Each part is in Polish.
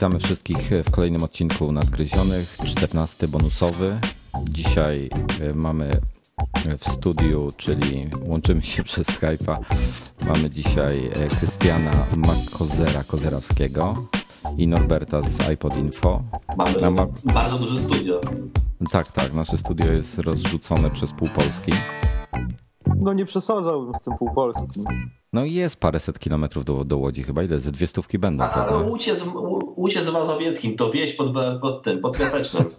Witamy wszystkich w kolejnym odcinku Nadgryzionych, 14 bonusowy. Dzisiaj e, mamy w studiu, czyli łączymy się przez Skype'a. Mamy dzisiaj e, Krystiana Makozera Kozerowskiego i Norberta z iPod Info. Mamy ma... bardzo duże studio. Tak, tak. Nasze studio jest rozrzucone przez pół Polski. No nie przesadzałbym z tym pół Polski. No i jest paręset kilometrów do, do Łodzi chyba. Ile? Ze dwie stówki będą, A, prawda? Łódź jest, Łódź jest w Mazowieckim, to wieś pod, pod tym, pod Piasecznym.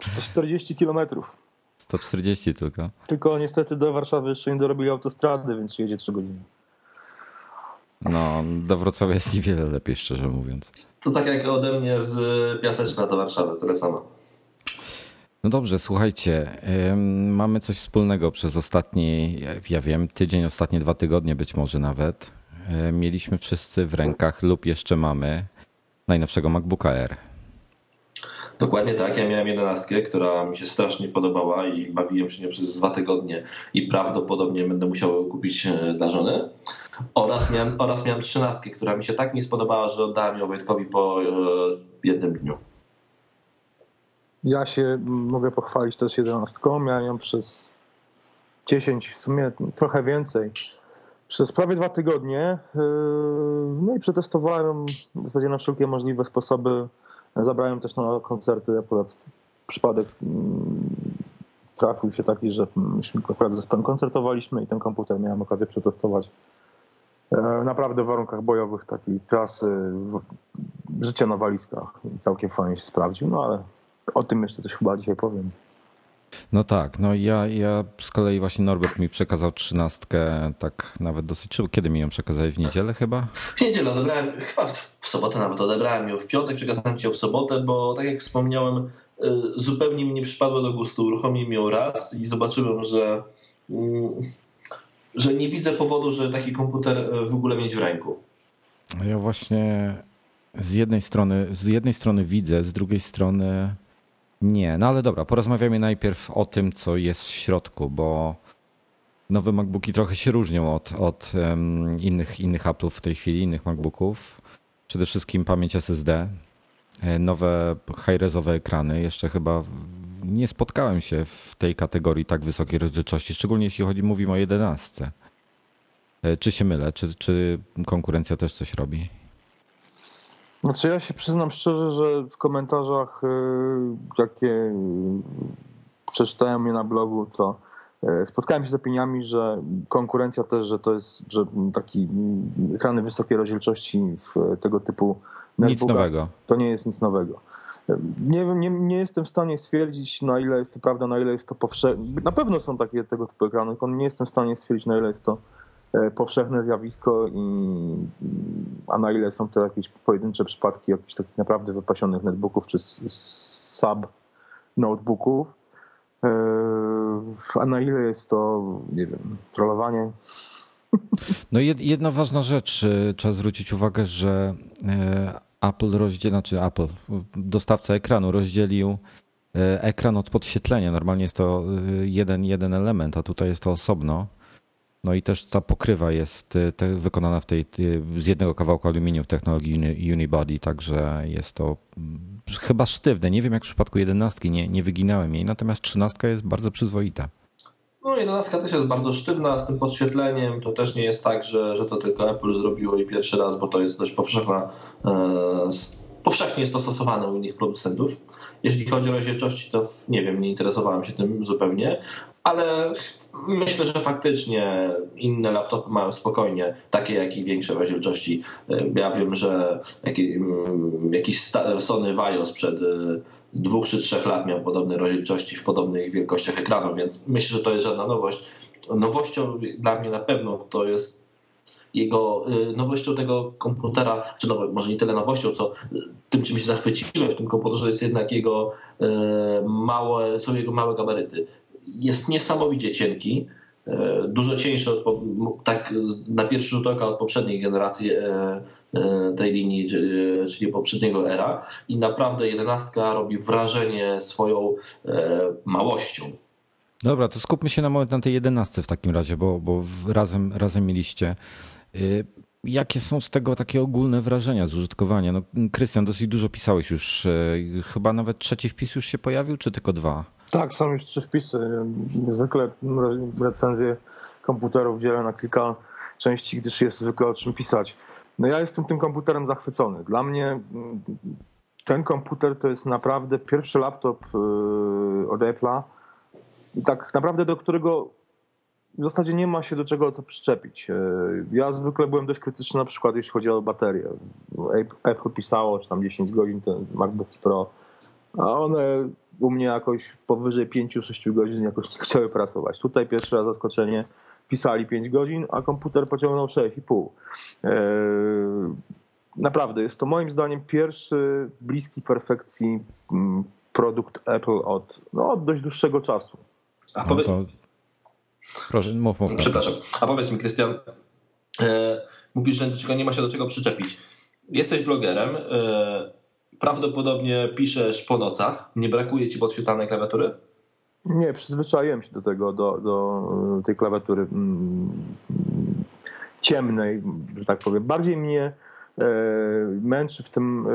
140 kilometrów. 140 tylko. Tylko niestety do Warszawy jeszcze nie dorobili autostrady, więc jedzie 3 godziny. No, do Wrocławia jest niewiele lepiej, szczerze mówiąc. To tak jak ode mnie z Piaseczna do Warszawy, tyle samo. No dobrze, słuchajcie, mamy coś wspólnego przez ostatni, ja wiem, tydzień, ostatnie dwa tygodnie być może nawet. Mieliśmy wszyscy w rękach lub jeszcze mamy najnowszego MacBooka Air. Dokładnie tak. Ja miałem jedenastkę, która mi się strasznie podobała i bawiłem się nią przez dwa tygodnie i prawdopodobnie będę musiał kupić e, dla żony. Oraz miałem, oraz trzynastkę, która mi się tak nie spodobała, że oddałem ją Wojtkowi po e, jednym dniu. Ja się mogę pochwalić też jedenastką. Miałem ją przez 10, w sumie trochę więcej. Przez prawie dwa tygodnie. Yy, no i przetestowałem w zasadzie na wszelkie możliwe sposoby. Zabrałem też na koncerty. Akurat przypadek mm, trafił się taki, że myśmy akurat z zespołem koncertowaliśmy i ten komputer miałem okazję przetestować e, naprawdę w warunkach bojowych takiej trasy życia na walizkach. Całkiem fajnie się sprawdził, no ale o tym jeszcze coś chyba dzisiaj powiem. No tak, no ja, ja z kolei właśnie Norbert mi przekazał trzynastkę, tak nawet dosyć szybko. Kiedy mi ją przekazałeś? W niedzielę chyba? W niedzielę odebrałem, chyba w, w sobotę nawet odebrałem ją w piątek, przekazałem ci ją w sobotę, bo tak jak wspomniałem, y, zupełnie mi nie przypadło do gustu. Uruchomiłem ją raz i zobaczyłem, że, mm, że nie widzę powodu, że taki komputer w ogóle mieć w ręku. Ja właśnie z jednej strony, z jednej strony widzę, z drugiej strony nie, no ale dobra, porozmawiamy najpierw o tym, co jest w środku, bo nowe MacBooki trochę się różnią od, od um, innych, innych Apple'ów w tej chwili, innych MacBooków. Przede wszystkim pamięć SSD, e, nowe high-resowe ekrany. Jeszcze chyba nie spotkałem się w tej kategorii tak wysokiej rozdzielczości, szczególnie jeśli chodzi, mówimy o 11. E, czy się mylę? Czy, czy konkurencja też coś robi? Znaczy ja się przyznam szczerze, że w komentarzach, y, jakie przeczytałem mnie na blogu, to y, spotkałem się z opiniami, że konkurencja też, że to jest, że taki ekrany wysokiej rozdzielczości w tego typu nic nowego. To nie jest nic nowego. Nie, nie, nie jestem w stanie stwierdzić, na ile jest to prawda, na ile jest to powszechne. Na pewno są takie tego typu ekrany, tylko nie jestem w stanie stwierdzić, na ile jest to powszechne zjawisko, i, a na ile są to jakieś pojedyncze przypadki jakichś takich naprawdę wypasionych netbooków czy sub notebooków, e, a na ile jest to, nie wiem, trollowanie. No jedna ważna rzecz, e, trzeba zwrócić uwagę, że Apple rozdzielił, znaczy Apple, dostawca ekranu rozdzielił ekran od podświetlenia. Normalnie jest to jeden, jeden element, a tutaj jest to osobno. No i też ta pokrywa jest y, wykonana w tej, y, z jednego kawałka aluminium w technologii Unibody, także jest to mm, chyba sztywne. Nie wiem jak w przypadku jedenastki, nie, nie wyginałem jej, natomiast trzynastka jest bardzo przyzwoita. No jedenastka też jest bardzo sztywna z tym podświetleniem. To też nie jest tak, że, że to tylko Apple zrobiło i pierwszy raz, bo to jest dość powszechna, e, powszechnie jest to stosowane u innych producentów. Jeśli chodzi o rozdzielczości, to nie wiem, nie interesowałem się tym zupełnie, ale myślę, że faktycznie inne laptopy mają spokojnie takie, jak i większe rozdzielczości. Ja wiem, że mm, jakiś Sony Vaio sprzed y, dwóch czy trzech lat miał podobne rozdzielczości w podobnych wielkościach ekranu, więc myślę, że to jest żadna nowość. Nowością dla mnie na pewno to jest jego y, nowością tego komputera, czy może nie tyle nowością, co tym, czym się zachwyciłem w tym komputerze, jest jednak jego małe, są jego małe gabaryty jest niesamowicie cienki, e, dużo cieńszy od, tak na pierwszy rzut oka od poprzedniej generacji e, e, tej linii, czyli poprzedniego era i naprawdę jedenastka robi wrażenie swoją małością. Dobra, to skupmy się na moment na tej jedenastce w takim razie, bo, bo razem, razem mieliście. Jakie są z tego takie ogólne wrażenia z użytkowania? No, Krystian, dosyć dużo pisałeś już. E, chyba nawet trzeci wpis już się pojawił, czy tylko dwa? Tak, są już trzy wpisy. Zwykle recenzje komputerów dzielę na kilka części, gdyż jest zwykle o czym pisać. No ja jestem tym komputerem zachwycony. Dla mnie mm, ten komputer to jest naprawdę pierwszy laptop y, od Apple'a, tak naprawdę do którego w zasadzie nie ma się do czego co przyczepić. Y, ja zwykle byłem dość krytyczny na przykład jeśli chodzi o baterię. Apple pisało, że tam 10 godzin ten MacBooki Pro, a one u mnie jakoś powyżej 5-6 godzin jakoś nie chciały pracować. Tutaj pierwszy raz zaskoczenie pisali 5 godzin, a komputer pociągnął 6,5. Eee, naprawdę, jest to moim zdaniem pierwszy bliski perfekcji mm, produkt Apple od, no, od dość dłuższego czasu. A no to... Proszę, mów, mów. Przepraszam. A powiedz mi, Krystian, e, mówisz, że nie ma się do czego przyczepić. Jesteś blogerem, e, prawdopodobnie piszesz po nocach. Nie brakuje ci podświetlanej klawiatury? Nie, przyzwyczaiłem się do tego, do, do tej klawiatury mm, ciemnej, że tak powiem. Bardziej mnie męczy w tym, e,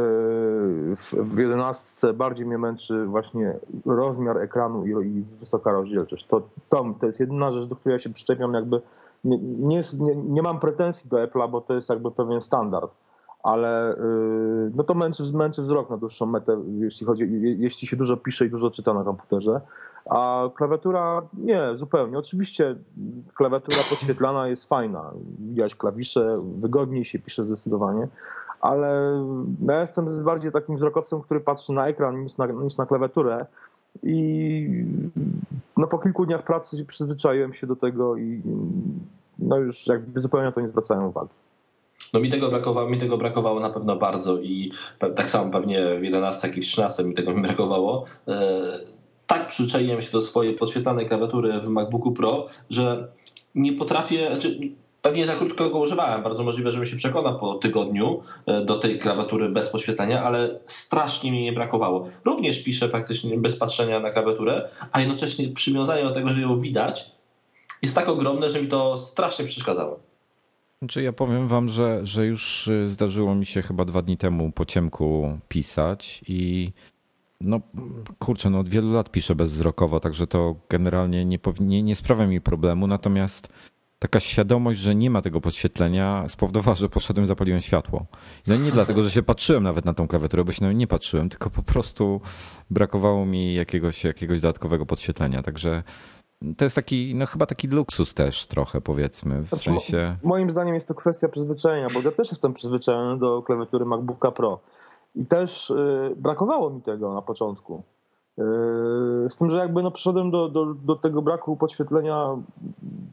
w jedenastce, bardziej mnie męczy właśnie rozmiar ekranu i, wysoka rozdzielczość. To, to, to jest jedyna rzecz, do której ja się przyczepiam jakby, nie, nie, nie mam pretensji do Apple'a, bo to jest jakby pewien standard ale y, no to męczy, męczy wzrok na dłuższą metę, jeśli, chodzi, jeśli się dużo pisze i dużo czyta na komputerze. A klawiatura nie, zupełnie. Oczywiście klawiatura podświetlana jest fajna. Widać klawisze, wygodniej się pisze zdecydowanie, ale no ja jestem bardziej takim wzrokowcem, który patrzy na ekran niż na, niż na klawiaturę. I no po kilku dniach pracy przyzwyczaiłem się do tego i no już jakby zupełnie to nie zwracałem uwagi. No mi tego brakowało, mi tego brakowało na pewno bardzo i tak samo pewnie w 11 jak i w 13 mi tego mi brakowało. E, tak przyczaiłem się do swojej podświetlanej klawiatury w MacBooku Pro, że nie potrafię, znaczy pewnie za krótko go używałem, bardzo możliwe, żebym się przekonał po tygodniu e, do tej klawiatury bez podświetlenia, ale strasznie mi nie brakowało. Również piszę praktycznie bez patrzenia na klawiaturę, a jednocześnie przywiązanie do tego, że ją widać jest tak ogromne, że mi to strasznie przeszkadzało. Znaczy ja powiem wam, że, że już y, zdarzyło mi się chyba dwa dni temu po ciemku pisać i no kurczę, no od wielu lat piszę bezwzrokowo, także to generalnie nie, nie, nie sprawia mi problemu, natomiast taka świadomość, że nie ma tego podświetlenia spowodowała, że poszedłem i zapaliłem światło. No nie dlatego, że się patrzyłem nawet na tą klawiaturę, bo się na nią nie patrzyłem, tylko po prostu brakowało mi jakiegoś, jakiegoś dodatkowego podświetlenia, także to jest taki, no chyba taki luksus też trochę powiedzmy, w znaczy, sensie... Moim zdaniem jest to kwestia przyzwyczajenia, bo ja też jestem przyzwyczajony do klawiatury MacBooka Pro i też yy, brakowało mi tego na początku. Yy, z tym, że jakby no przyszedłem do, do, do tego braku podświetlenia,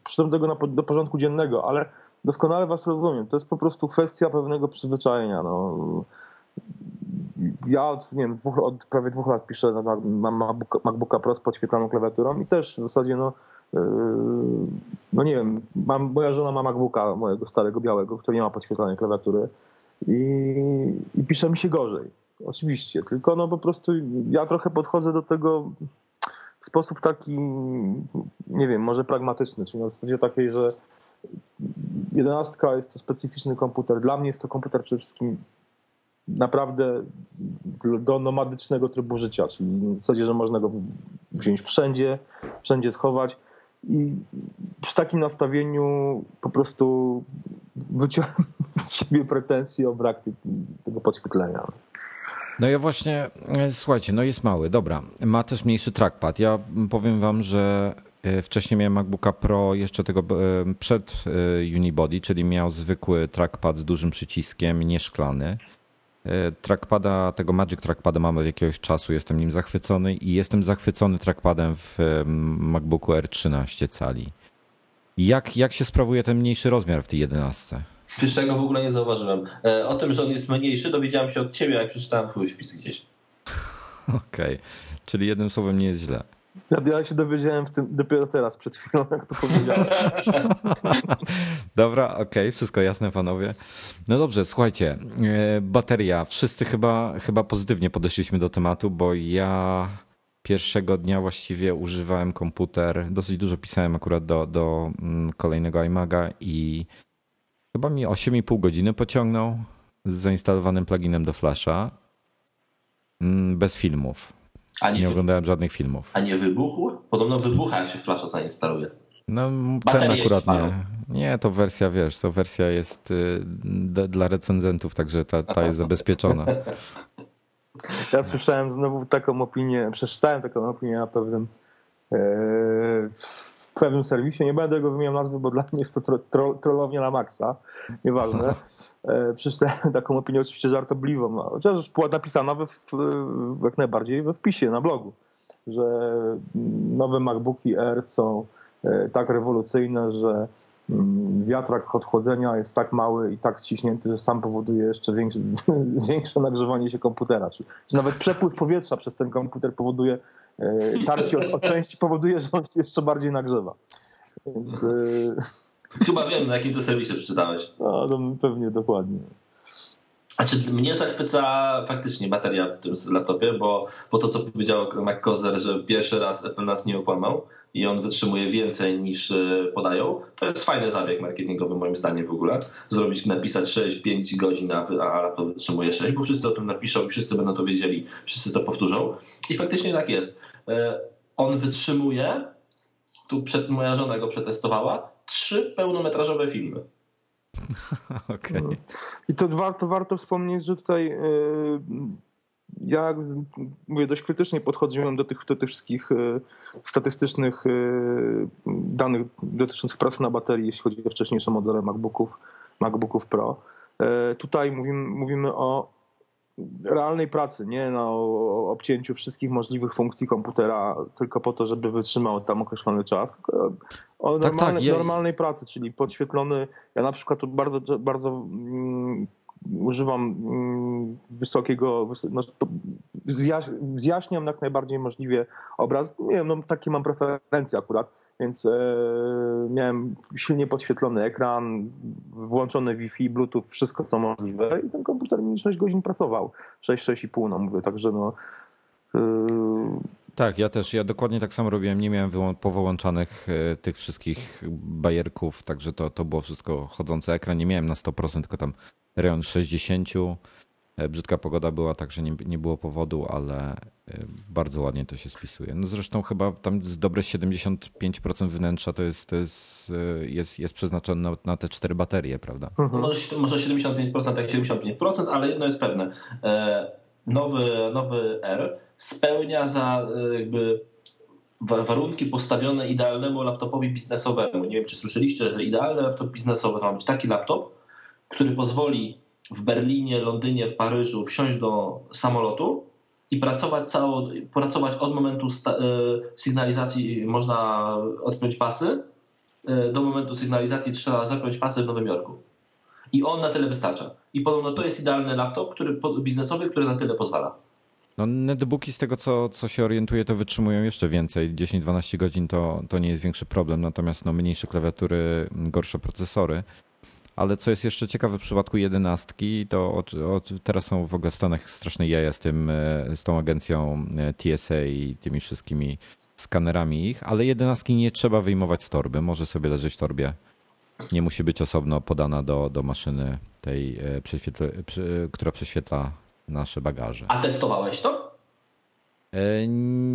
przyszedłem do tego na, do porządku dziennego, ale doskonale was rozumiem. To jest po prostu kwestia pewnego przyzwyczajenia. No ja od, nie wiem, dwóch, od prawie dwóch lat piszę na, na MacBooka, MacBooka Pro z podświetlaną klawiaturą i też w zasadzie no, yy, no nie wiem, mam, moja żona ma MacBooka mojego starego białego, który nie ma podświetlanej klawiatury i, i pisze mi się gorzej. Oczywiście, tylko no po prostu ja trochę podchodzę do tego w sposób taki, nie wiem, może pragmatyczny, czyli na zasadzie takiej, że jedenastka jest to specyficzny komputer. Dla mnie jest to komputer przede wszystkim naprawdę do nomadycznego trybu życia, czyli w zasadzie, że można go wziąć wszędzie, wszędzie schować i przy takim nastawieniu po prostu wyciąłem z siebie pretensje o brak tego podświetlenia. No ja właśnie, e, słuchajcie, no jest mały, dobra. Ma też mniejszy trackpad. Ja powiem wam, że e, wcześniej miałem MacBooka Pro jeszcze tego e, przed Unibody, czyli miał zwykły trackpad z dużym przyciskiem, nieszklany. E, trackpada, tego Magic Trackpada mamy od jakiegoś czasu, jestem nim zachwycony i jestem zachwycony trackpadem w MacBooku R13 cali. Jak, jak się sprawuje ten mniejszy rozmiar w tej 11? Wiesz, tego w ogóle nie zauważyłem. E, o tym, że on jest mniejszy, dowiedziałem się od ciebie, jak przeczytałem twój wpis gdzieś. Okej, okay. czyli jednym słowem nie jest źle. Ja, się dowiedziałem w tym dopiero teraz, przed chwilą, jak to powiedziałem. Dobra, okej, okay, wszystko jasne, panowie. No dobrze, słuchajcie, e, bateria. Wszyscy chyba, chyba pozytywnie podeszliśmy do tematu, bo ja pierwszego dnia właściwie używałem komputer. Dosyć dużo pisałem akurat do, do mm, kolejnego iMaga i Chyba mi 8,5 godziny pociągnął z zainstalowanym pluginem do Flasha. Mm, bez filmów. A nie, Nie wy, oglądałem żadnych filmów. a nie wybuchł? Podobno wybucha, jak się flasza zainstaluje. No, ten akurat nie. Nie, to wersja, wiesz, to wersja jest y, d- dla recenzentów, także ta, ta jest zabezpieczona. Ja słyszałem znowu taką opinię, przeczytałem taką opinię na pewnym e, w pewnym serwisie, nie będę go wymieniał nazwy, bo dla mnie jest to tro, tro, trollownia na maksa, nieważne. E, przeczytałem taką opinię oczywiście żartobliwą, chociaż była napisana we, w, jak najbardziej we wpisie na blogu, że nowe MacBooki Air są e, tak rewolucyjne, że mm, wiatrak odchłodzenia jest tak mały i tak ściśnięty, że sam powoduje jeszcze większe, większe nagrzewanie się komputera. Czy, czy nawet przepływ powietrza przez ten komputer powoduje, e, tarcie o, o części powoduje, że on się jeszcze bardziej nagrzewa. Więc Chyba wiem, na jakim to serwisie przeczytałeś. no, no pewnie dokładnie. Znaczy, mnie zachwyca faktycznie bateria w tym laptopie, bo, bo to, co powiedział McCozer, że pierwszy raz Apple nas nie okłamał i on wytrzymuje więcej niż y, podają, to jest fajny zabieg marketingowy moim zdaniem w ogóle. Zrobić, napisać 6-5 godzin, a, a laptop wytrzymuje 6, bo wszyscy o tym napiszą i wszyscy będą to wiedzieli, wszyscy to powtórzą. I faktycznie tak jest. Y, On wytrzymuje, tu przed, moja żona go przetestowała, trzy pełnometrażowe filmy. Okej. I to warto, warto wspomnieć, że tutaj yy, ja mówię, dość krytycznie podchodziłem do tych, do tych wszystkich yy, statystycznych yy, danych dotyczących pracy na baterii, jeśli chodzi o wcześniejsze modele MacBooków, MacBooków Pro. Yy, tutaj mówimy, mówimy o realnej pracy, nie no, o obcięciu wszystkich możliwych funkcji komputera tylko po to, żeby wytrzymał tam określony czas. O Tak, normalnej, tak, ja- normalnej pracy, czyli podświetlony. Ja na przykład tu bardzo, bardzo mm, używam mm, wysokiego, wys- no, zjaśniam jak najbardziej możliwie obraz. Nie wiem, no, takie mam preferencje akurat, więc e, miałem silnie podświetlony ekran, włączone Wi-Fi, Bluetooth, wszystko co możliwe i ten komputer mi 6 godzin pracował. 6-6,5 no mówię, także no yy, Tak, ja też. Ja dokładnie tak samo robiłem. Nie miałem powyłączanych e, tych wszystkich bajerków, także to, to było wszystko chodzący ekran. Nie miałem na 100%, tylko tam rejon 60. E, Brzydka pogoda była, także nie, nie było powodu, ale e, bardzo ładnie to się spisuje. No zresztą chyba tam z dobre 75% wnętrza to jest, to jest, e, jest, jest przeznaczone na, na te cztery baterie, prawda? Może, może 75% jak 75%, ale jedno jest pewne. Nowy, nowy R spełnia za jakby wa- warunki postawione idealnemu laptopowi biznesowemu. Nie wiem, czy słyszeliście, że idealny laptop biznesowy to ma być taki laptop, który pozwoli w Berlinie, Londynie, w Paryżu wsiąść do samolotu i pracować, cało, pracować od momentu e, sygnalizacji, można odpiąć pasy, e, do momentu sygnalizacji trzeba zapiąć pasy w Nowym Jorku. I on na tyle wystarcza. I podobno to jest idealny laptop który, biznesowy, który na tyle pozwala. No netbooki z tego co, co się orientuję to wytrzymują jeszcze więcej. 10-12 godzin to, to nie jest większy problem, natomiast no, mniejsze klawiatury, gorsze procesory. Ale co jest jeszcze ciekawe w przypadku jedenastki, to od, od, teraz są w ogóle w Stanach straszne jaja z, tym, e, z tą agencją e, TSA i tymi wszystkimi skanerami ich, ale jedenastki nie trzeba wyjmować z torby, może sobie leżeć w torbie. Nie musi być osobno podana do, do maszyny tej, e, prześwietle, przy, która prześwietla nasze bagaże. A testowałeś to? E,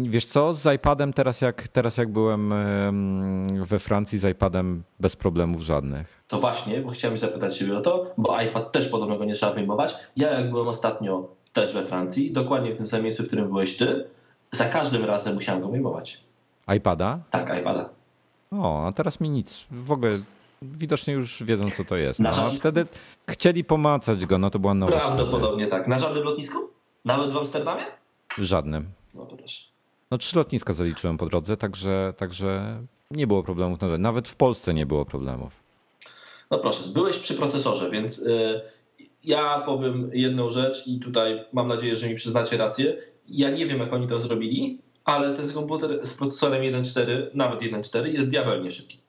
Wiesz co, z iPadem teraz jak, teraz jak byłem em, we Francji z iPadem bez problemów żadnych. To właśnie, bo chciałem zapytać Ciebie o to, bo iPad też podobno go nie trzeba wyjmować. Ja jak byłem ostatnio też we Francji, dokładnie w tym samym miejscu, w którym byłeś Ty, za każdym razem musiałem go wyjmować. iPada? Tak, iPada. O, a teraz mi nic. W ogóle widocznie już wiedzą co to jest. No, a wtedy chcieli pomacać go, no to była nowość. wtedy. Prawdopodobnie tak. Na żadnym lotnisku? Nawet w Amsterdamie? Żadnym. No to też. No trzy lotniska zaliczyłem po drodze, także, także nie było problemów. na żadnym. Nawet w Polsce nie było problemów. No proszę, byłeś przy procesorze, więc y, ja powiem jedną rzecz i tutaj mam nadzieję, że mi przyznacie rację. Ja nie wiem, jak oni to zrobili, ale ten komputer z procesorem 1.4, nawet 1.4 jest diabelnie szybki.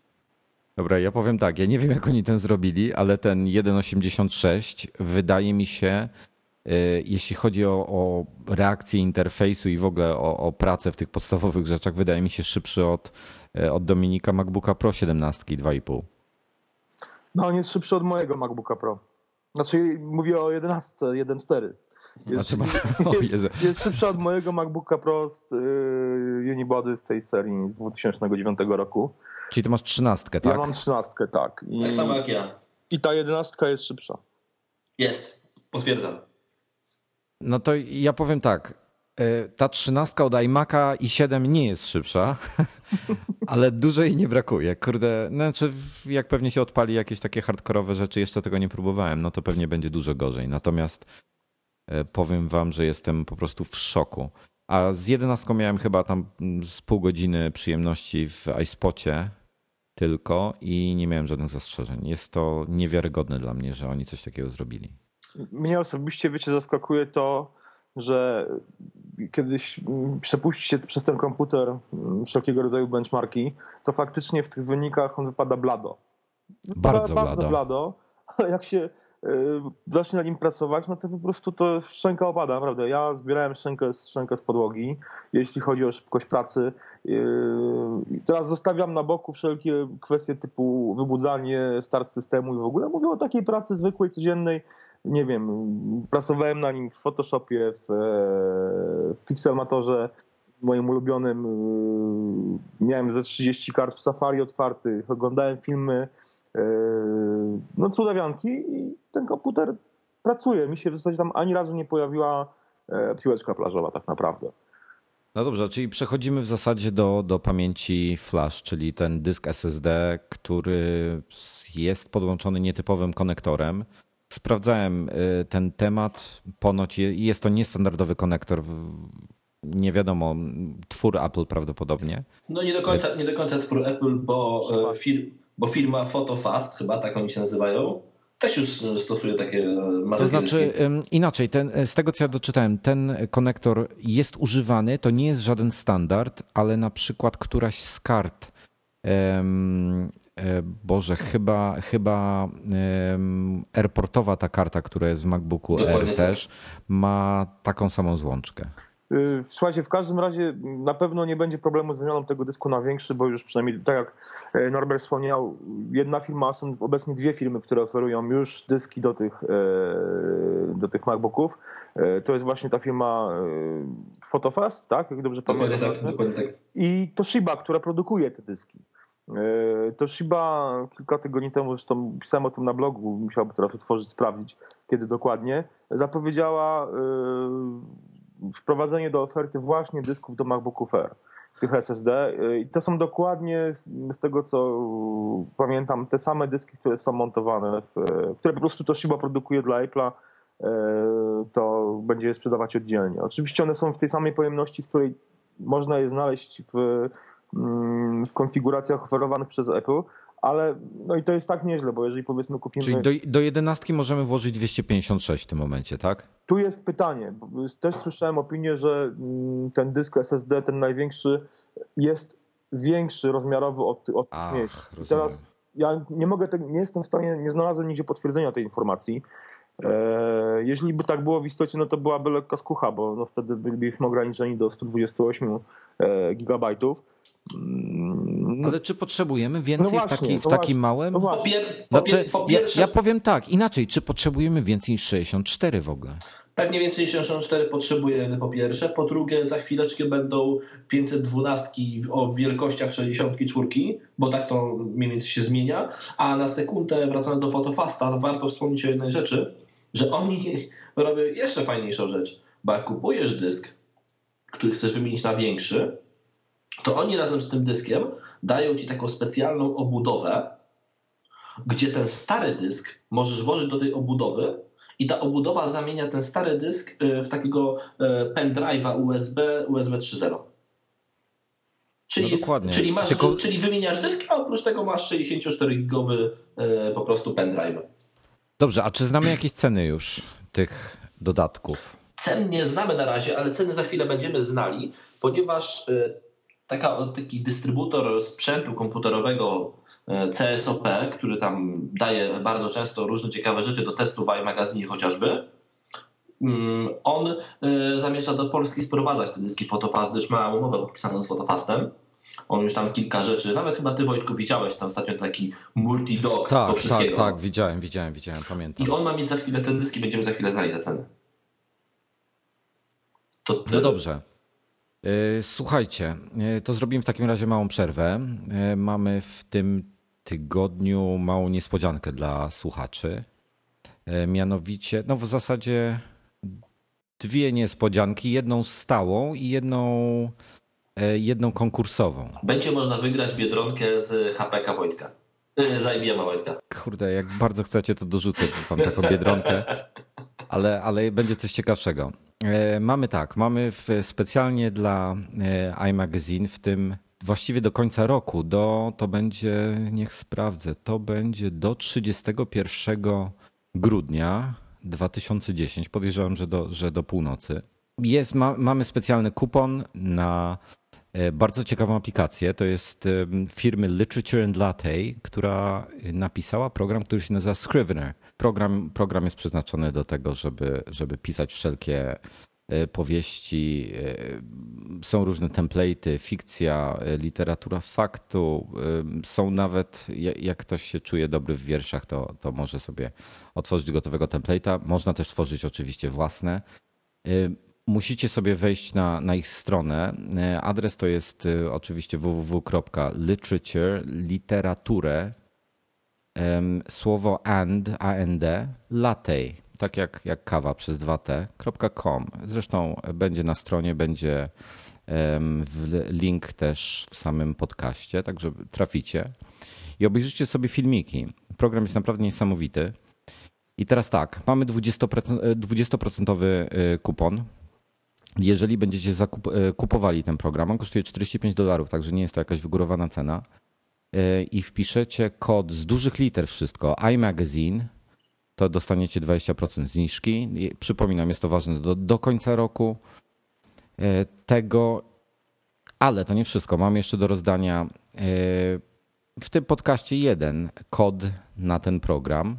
Dobra, ja powiem tak, ja nie wiem jak oni ten zrobili, ale ten 1.86 wydaje mi się, jeśli chodzi o, o reakcję interfejsu i w ogóle o, o pracę w tych podstawowych rzeczach, wydaje mi się szybszy od, y, od Dominika MacBooka Pro 17 2,5. No on jest szybszy od mojego MacBooka Pro. Znaczy mówię o 11, 1.4. Jest, Znaczy, jest, jest szybsza od mojego MacBooka Pro z yy, Unibody z tej serii z 2009 roku. Czyli ty masz trzynastkę, tak? Ja mam 13, tak. I, Tak samo jak ja. I ta 11 jest szybsza. Jest. Potwierdzam. No to ja powiem tak. e, Ta trzynastka od iMac'a i 7 nie jest szybsza, ale dużo jej nie brakuje. Kurde, znaczy jak pewnie się odpali jakieś takie hardkorowe rzeczy, jeszcze tego nie próbowałem, no to pewnie będzie dużo gorzej. Natomiast e, powiem wam, że jestem po prostu w szoku. A z 11 miałem chyba tam mm, z pół godziny przyjemności w iSpocie tylko i nie miałem żadnych zastrzeżeń. Jest to niewiarygodne dla mnie, że oni coś takiego zrobili. Mnie osobiście, wiecie, zaskakuje to, że kiedyś mm, przepuści się przez ten komputer mm, wszelkiego rodzaju benchmarki, to faktycznie w tych wynikach on wypada blado. Wypada Bardzo bardzo blado. blado, ale jak się y, zacznie na nim pracować, no to po prostu to szczęka opada, naprawdę. Ja zbierałem szczękę, szczękę z podłogi, jeśli chodzi o szybkość pracy. Yy, Teraz zostawiam na boku wszelkie kwestie typu wybudzanie, start systemu i w ogóle. Mówię o takiej pracy zwykłej, codziennej. Nie wiem, pracowałem na nim w Photoshopie, w, e, w Pixelmatorze, moim ulubionym. Yy, Miałem ze 30 kart w Safari otwartych, oglądałem filmy. Yy, No cudawianki i ten komputer pracuje. Mi się w zasadzie tam ani razu nie pojawiła e, piłeczka plażowa tak naprawdę. No dobrze, czyli przechodzimy w zasadzie do, do pamięci flash, czyli ten dysk SSD, który jest podłączony nietypowym konektorem. Sprawdzałem y, ten temat. Ponoć je- jest to niestandardowy konektor. Nie wiadomo, twór Apple prawdopodobnie. No nie do końca, nie do końca twór Apple, bo, e, fir, bo firma PhotoFast, chyba tak oni się nazywają, też już e, stosuje takie e, ma To znaczy inaczej, ten, z tego co ja doczytałem, ten konektor jest używany, to nie jest żaden standard, ale na przykład któraś z kart, Boże, chyba, chyba airportowa ta karta, która jest w MacBooku Dokładnie Air tak. też, ma taką samą złączkę. Yy, Słuchajcie, w każdym razie na pewno nie będzie problemu z wymianą tego dysku na większy, bo już przynajmniej tak jak e, Norbert wspomniał, jedna firma, a są obecnie dwie firmy, które oferują już dyski do tych, e, do tych MacBooków. E, To jest właśnie ta firma e, Photofast, tak? Jak dobrze Dokładnie pamiętam. tak, dokładnie tak. I Toshiba, która produkuje te dyski. E, Toshiba kilka tygodni temu, zresztą pisałem o tym na blogu, musiałbym teraz otworzyć, sprawdzić kiedy dokładnie, zapowiedziała e, wprowadzenie do oferty właśnie dysków do MacBooków Air, tych SSD. E, I to są dokładnie, z tego co pamiętam, te same dyski, które są montowane, w, które po prostu Toshiba produkuje dla Apple'a, to będzie je sprzedawać oddzielnie. Oczywiście one są w tej samej pojemności, w której można je znaleźć w, w konfiguracjach oferowanych przez Apple, ale no i to jest tak nieźle, bo jeżeli powiedzmy kupimy... Czyli do, do 11 możemy włożyć 256 w tym momencie, tak? Tu jest pytanie, też słyszałem opinię, że mm, ten dysk SSD, ten największy, jest większy rozmiarowo od, od Ach. I rozumiem. Teraz ja nie mogę, tego, nie jestem w stanie, nie znalazłem nigdzie potwierdzenia tej informacji. E, jeśli by tak było w istocie, no to byłaby lekka skucha, bo no wtedy bylibyśmy ograniczeni do 128 e, gigabajtów. Mm, Ale czy potrzebujemy więcej No w, właśnie, taki, w no takim właśnie. małym? no Znaczy, ja, pierwsze, ja powiem tak, inaczej, czy potrzebujemy więcej niż 64 w ogóle? pewnie więcej niż 64 potrzebujemy po pierwsze, po drugie za chwileczkę będą 512 o wielkościach 64, bo tak to mniej więcej się zmienia, a na sekundę wracając do Photofasta, no warto wspomnieć o jednej rzeczy, że oni robią jeszcze fajniejszą rzecz, bo jak kupujesz dysk, który chcesz wymienić na większy, to oni razem z tym dyskiem dają ci taką specjalną obudowę, gdzie ten stary dysk możesz włożyć do tej obudowy i ta obudowa zamienia ten stary dysk y, w takiego y, pendrive'a USB, USB 3.0. Czyli, No dokładnie. czyli, masz, Tylko- czyli wymieniasz dysk, a oprócz tego masz 64-gigowy y, po prostu pendrive. Dobrze, a czy znamy jakieś ceny już tych dodatków? Cen nie znamy na razie, ale ceny za chwilę będziemy znali, ponieważ taka, taki dystrybutor sprzętu komputerowego y, CSOP, który tam daje bardzo często różne ciekawe rzeczy do testów w iMagazynie chociażby, mm, on y, zamierza do Polski sprowadzać te dyski Photofast, gdyż ma umowę podpisaną z Photofastem On już tam kilka rzeczy, nawet chyba ty Wojtku widziałeś tam ostatnio taki multi-dog tak, do wszystkiego. Tak, tak, widziałem, widziałem, widziałem, pamiętam. I on ma mieć za chwilę te dyski, będziemy za chwilę znali te ceny. To No dobrze. Y, słuchajcie, y, to zrobimy w takim razie małą przerwę. Y, mamy w tym tygodniu małą niespodziankę dla słuchaczy. Mianowicie, no w zasadzie dwie niespodzianki, jedną stałą i jedną, jedną konkursową. Będzie można wygrać biedronkę z HPK Wojtka. Z IBM Wojtka. Kurde, jak bardzo chcecie, to dorzucę wam taką biedronkę, ale, ale będzie coś ciekawszego. Mamy tak, mamy w, specjalnie dla iMagazine w tym właściwie do końca roku, do, to będzie, niech sprawdzę, to będzie do 31 grudnia 2010, podejrzewam, że do, że do północy. Jest, ma, mamy specjalny kupon na bardzo ciekawą aplikację. To jest firmy Literature and Latte, która napisała program, który się nazywa Scrivener. Program, program jest przeznaczony do tego, żeby, żeby pisać wszelkie powieści. Są różne templaty, fikcja, literatura faktu. Są nawet, jak ktoś się czuje dobry w wierszach, to, to może sobie otworzyć gotowego template'a. Można też tworzyć oczywiście własne. Musicie sobie wejść na, na ich stronę. Adres to jest oczywiście www.literature, literaturę, słowo and, and, latte, tak jak, jak kawa przez 2t.com. Zresztą będzie na stronie, będzie link też w samym podcaście, także traficie. I obejrzyjcie sobie filmiki. Program jest naprawdę niesamowity. I teraz tak, mamy 20%, 20% kupon. Jeżeli będziecie zakup, kupowali ten program, on kosztuje 45 dolarów, także nie jest to jakaś wygórowana cena. I wpiszecie kod z dużych liter wszystko, iMagazine, to dostaniecie 20% zniżki. Przypominam, jest to ważne do, do końca roku tego, ale to nie wszystko. Mam jeszcze do rozdania w tym podcaście jeden kod na ten program.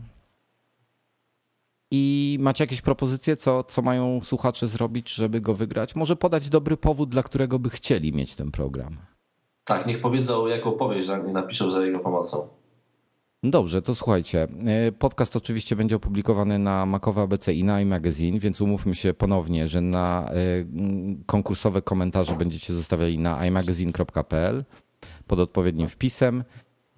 I macie jakieś propozycje, co, co mają słuchacze zrobić, żeby go wygrać? Może podać dobry powód, dla którego by chcieli mieć ten program. Tak, niech powiedzą, jaką powieść napiszą za jego pomocą. Dobrze, to słuchajcie. Podcast oczywiście będzie opublikowany na Makowe ABC i na iMagazine, więc umówmy się ponownie, że na konkursowe komentarze będziecie zostawiali na imagazine.pl pod odpowiednim wpisem.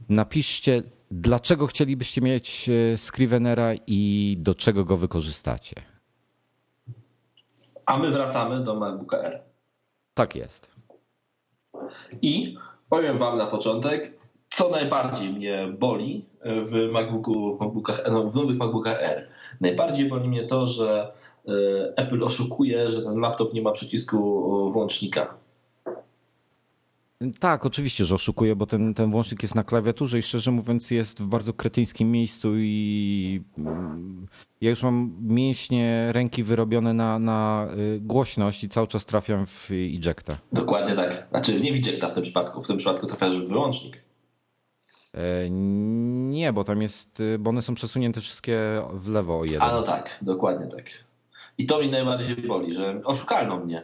Napiszcie, dlaczego chcielibyście mieć Scrivenera i do czego go wykorzystacie. A my wracamy do MacBooka R. Tak jest. I powiem Wam na początek, co najbardziej mnie boli w, MacBooku, w, MacBookach, no, w nowych MacBookach R. Najbardziej boli mnie to, że Apple oszukuje, że ten laptop nie ma przycisku włącznika. Tak, oczywiście, że oszukuje, bo ten, ten włącznik jest na klawiaturze i szczerze mówiąc jest w bardzo kretyńskim miejscu i ja już mam mięśnie ręki wyrobione na, na głośność i cały czas trafiam w ejecta. Dokładnie tak. Znaczy nie w ejecta w tym przypadku. W tym przypadku trafiasz w wyłącznik. Nie, bo tam jest, bo one są przesunięte wszystkie w lewo o jeden. A no tak, dokładnie tak. I to mi najbardziej boli, że oszukano mnie.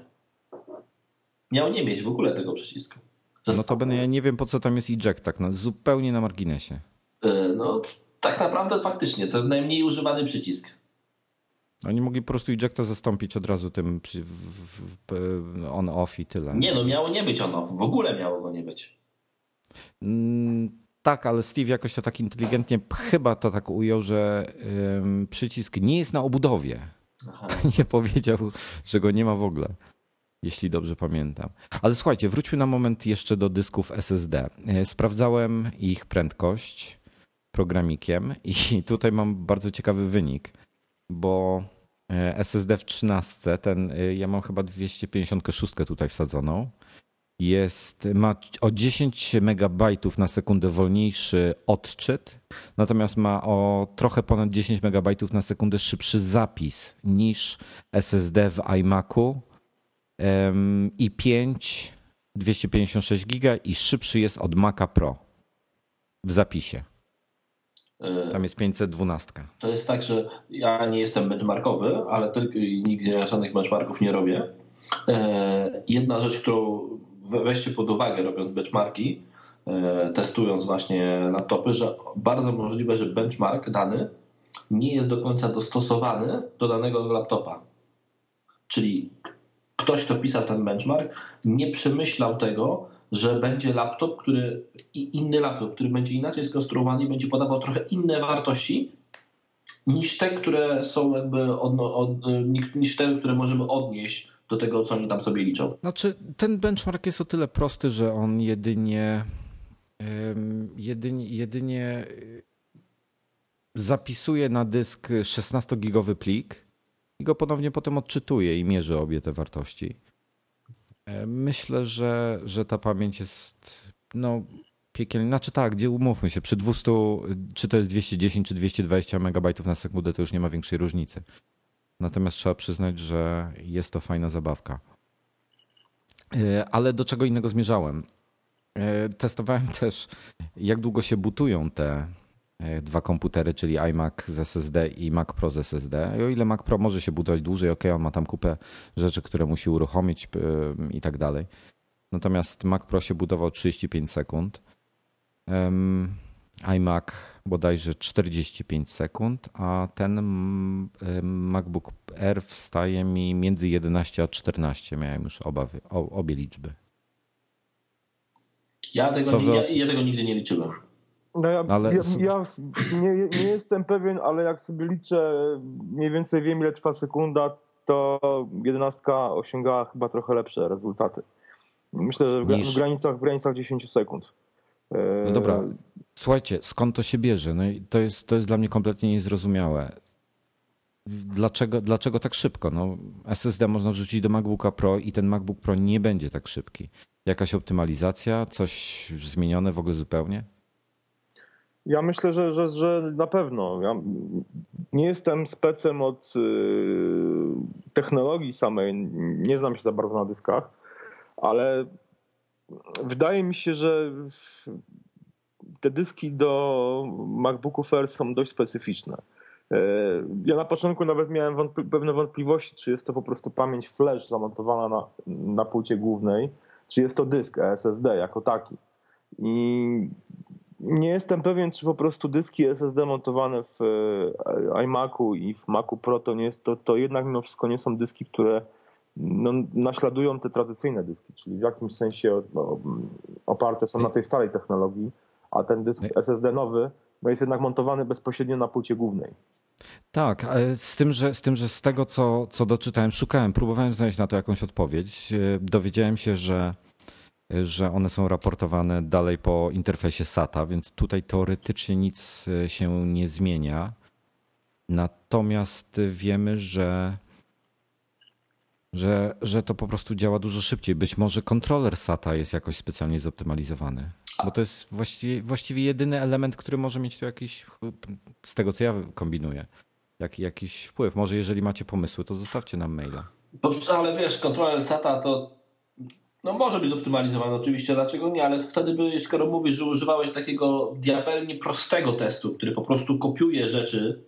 Miał nie mieć w ogóle tego przycisku. No to będę, ja nie wiem po co tam jest eject, tak no, zupełnie na marginesie. No tak naprawdę faktycznie, to najmniej używany przycisk. Oni mogli po prostu ejecta zastąpić od razu tym on-off i tyle. Nie no, miało nie być on-off, w ogóle miało go nie być. Mm, tak, ale Steve jakoś to tak inteligentnie chyba to tak ujął, że ym, przycisk nie jest na obudowie. Aha. Nie powiedział, że go nie ma w ogóle jeśli dobrze pamiętam. Ale słuchajcie, wróćmy na moment jeszcze do dysków SSD. Sprawdzałem ich prędkość programikiem i tutaj mam bardzo ciekawy wynik, bo SSD w 13, ten ja mam chyba 256 tutaj wsadzoną, jest, ma o 10 MB na sekundę wolniejszy odczyt, natomiast ma o trochę ponad 10 MB na sekundę szybszy zapis niż SSD w iMacu i 5 256 giga i szybszy jest od Maca Pro w zapisie. Tam jest 512. To jest tak, że ja nie jestem benchmarkowy, ale tylko, nigdy żadnych benchmarków nie robię. E, jedna rzecz, którą weźcie pod uwagę robiąc benchmarki, e, testując właśnie laptopy, że bardzo możliwe, że benchmark dany nie jest do końca dostosowany do danego laptopa. Czyli ktoś, kto pisał ten benchmark, nie przemyślał tego, że będzie laptop, który inny laptop, który będzie inaczej skonstruowany będzie podawał trochę inne wartości niż te, które są jakby od, od, niż te, które możemy odnieść do tego, co oni tam sobie liczą. Znaczy, ten benchmark jest o tyle prosty, że on jedynie jedynie, jedynie zapisuje na dysk 16-gigowy plik i go ponownie potem odczytuje i mierzy obie te wartości. E, myślę, że, że ta pamięć jest no, piekielnie. Znaczy tak, gdzie umówmy się, przy 200, czy to jest 210 czy 220 MB na sekundę, to już nie ma większej różnicy. Natomiast trzeba przyznać, że jest to fajna zabawka. E, ale do czego innego zmierzałem? E, testowałem też, jak długo się butują te dwa komputery, czyli iMac z SSD i Mac Pro z SSD. I o ile Mac Pro może się budować dłużej, ok, on ma tam kupę rzeczy, które musi uruchomić i tak dalej. Natomiast Mac Pro się budował 35 sekund. Um, iMac bodajże 45 sekund, a ten MacBook Air wstaje mi między 11 a 14. Miałem już obawy, o, obie liczby. Ja tego, ja, ja tego nigdy nie liczyłem. No ja, ale... ja, ja nie, nie, jestem pewien, ale jak sobie liczę, mniej więcej wiem ile trwa sekunda, to jedenastka osiągała chyba trochę lepsze rezultaty. Myślę, że w, Niż... w granicach, w granicach 10 sekund. No dobra, słuchajcie, skąd to się bierze? No i to jest, to jest dla mnie kompletnie niezrozumiałe. Dlaczego, dlaczego tak szybko? No, SSD można wrzucić do MacBooka Pro i ten MacBook Pro nie będzie tak szybki. Jakaś optymalizacja, coś zmienione w ogóle zupełnie? Ja myślę, że, że, że na pewno. Ja nie jestem specem od y, technologii samej, nie znam się za bardzo na dyskach, ale wydaje mi się, że te dyski do MacBooków Air są dość specyficzne. Y, ja na początku nawet miałem wątpli pewne wątpliwości, czy jest to po prostu pamięć flash zamontowana na, na płycie głównej, czy jest to dysk SSD jako taki. I nie jestem pewien, czy po prostu dyski SSD montowane w e, iMacu i w Macu Pro to nie jest, to, to jednak mimo wszystko nie są dyski, które no, naśladują te tradycyjne dyski, czyli w jakimś sensie oparte są na tej starej technologii, a ten dysk SSD nowy no, jest jednak montowany bezpośrednio na płycie głównej. Tak, z tym, że z, tym, że z tego, co, co doczytałem, szukałem, próbowałem znaleźć na to jakąś odpowiedź. E, dowiedziałem się, że że one są raportowane dalej po interfejsie SATA, więc tutaj teoretycznie nic e, się nie zmienia. Natomiast wiemy, że, że, że to po prostu działa dużo szybciej. Być może kontroler SATA jest jakoś specjalnie zoptymalizowany. Bo to jest właściwie, właściwie jedyny element, który może mieć tu jakiś, z tego co ja kombinuję, jak, jakiś wpływ. Może jeżeli macie pomysły, to zostawcie nam maila. Ale wiesz, kontroler SATA to no może być zoptymalizowany oczywiście, dlaczego nie, ale wtedy by, skoro mówisz, że używałeś takiego diabelnie prostego testu, który po prostu kopiuje rzeczy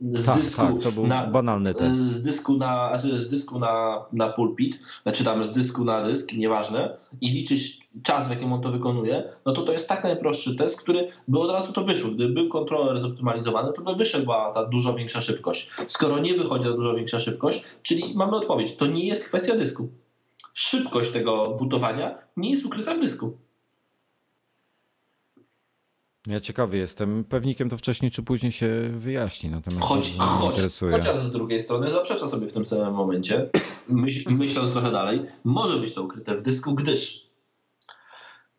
z tak, dysku tak, to był na, banalny test. Z dysku na, znaczy z dysku na, na pulpit, czy tam z dysku na dysk, nieważne, i liczyć czas, w jakim on to wykonuje, no to to jest tak najprostszy test, który by od razu to wyszło. Gdyby był kontroler zoptymalizowany, to by wyszła ta dużo większa szybkość. Skoro nie wychodzi ta dużo większa szybkość, czyli mamy odpowiedź, to nie jest kwestia dysku szybkość tego budowania nie jest ukryta w dysku. Ja ciekawy jestem. Pewnikiem to wcześniej czy później się wyjaśni. Natomiast choć, choć, chociaż z drugiej strony zaprzecza sobie w tym samym momencie, myśl, myśląc trochę dalej, może być to ukryte w dysku, gdyż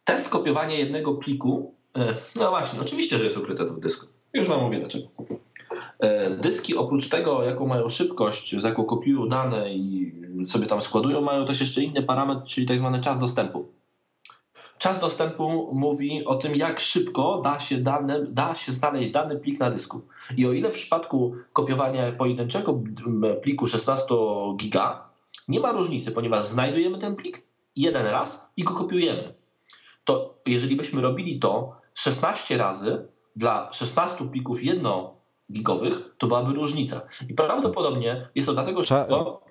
test kopiowania jednego pliku, e, no właśnie, oczywiście, że jest ukryte to w dysku. Już wam mówię dlaczego. E, dyski oprócz tego, jaką mają szybkość, z jaką kopiują dane i sobie tam składują, mają też jeszcze inny parametr, czyli tak zwany czas dostępu. Czas dostępu mówi o tym, jak szybko da się, dane, da się znaleźć dany plik na dysku. I o ile w przypadku kopiowania pojedynczego pliku 16 giga nie ma różnicy, ponieważ znajdujemy ten plik jeden raz i go kopiujemy. To jeżeli byśmy robili to 16 razy dla 16 plików jedno gigowych, to byłaby różnica. I prawdopodobnie jest to dlatego, że...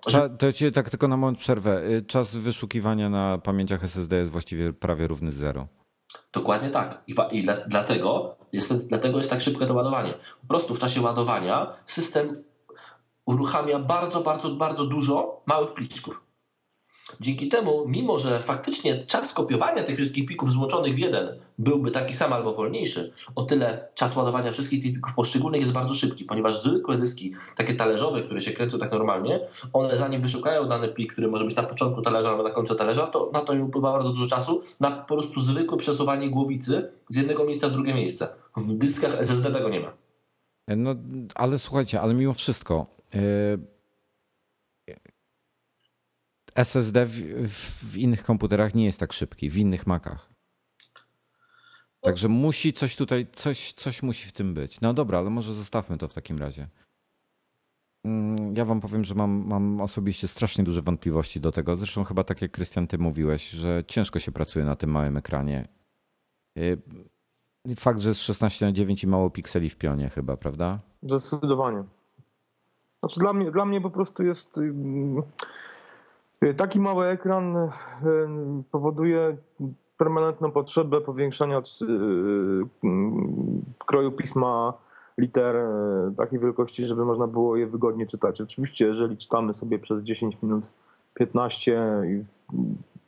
Cza, to ci tak tylko na moment przerwę. Y, czas wyszukiwania na pamięciach SSD jest właściwie prawie równy zero. Dokładnie tak. I, i dla, dlatego, jest, dlatego jest tak szybkie doładowanie. Po prostu w czasie ładowania system uruchamia bardzo, bardzo, bardzo dużo małych pliczków. Dzięki temu, mimo że faktycznie czas kopiowania tych wszystkich plików złączonych w jeden byłby taki sam albo wolniejszy, o tyle czas ładowania wszystkich tych plików poszczególnych jest bardzo szybki, ponieważ zwykłe dyski, takie talerzowe, które się kręcą tak normalnie, one zanim wyszukają dany plik, który może być na początku talerza albo na końcu talerza, to na to im upływa bardzo dużo czasu na po prostu zwykłe przesuwanie głowicy z jednego miejsca w drugie miejsce. W dyskach SSD tego nie ma. No, ale słuchajcie, ale mimo wszystko. Yy SSD w, w, innych komputerach nie jest tak szybki, w innych Macach. Także musi coś tutaj, coś, coś musi w tym być. No dobra, ale może zostawmy to w takim razie. Mm, ja wam powiem, że mam, mam osobiście strasznie duże wątpliwości do tego. Zresztą chyba tak jak Krystian, ty mówiłeś, że ciężko się pracuje na tym małym ekranie. Y, fakt, że jest 16 na 9 i mało pikseli w pionie chyba, prawda? Zdecydowanie. Znaczy dla mnie, dla mnie po prostu jest taki mały ekran y, powoduje permanentną potrzebę powiększania y, kroju pisma liter takiej wielkości, żeby można było je wygodnie czytać. Oczywiście, jeżeli czytamy sobie przez 10 minut, 15 i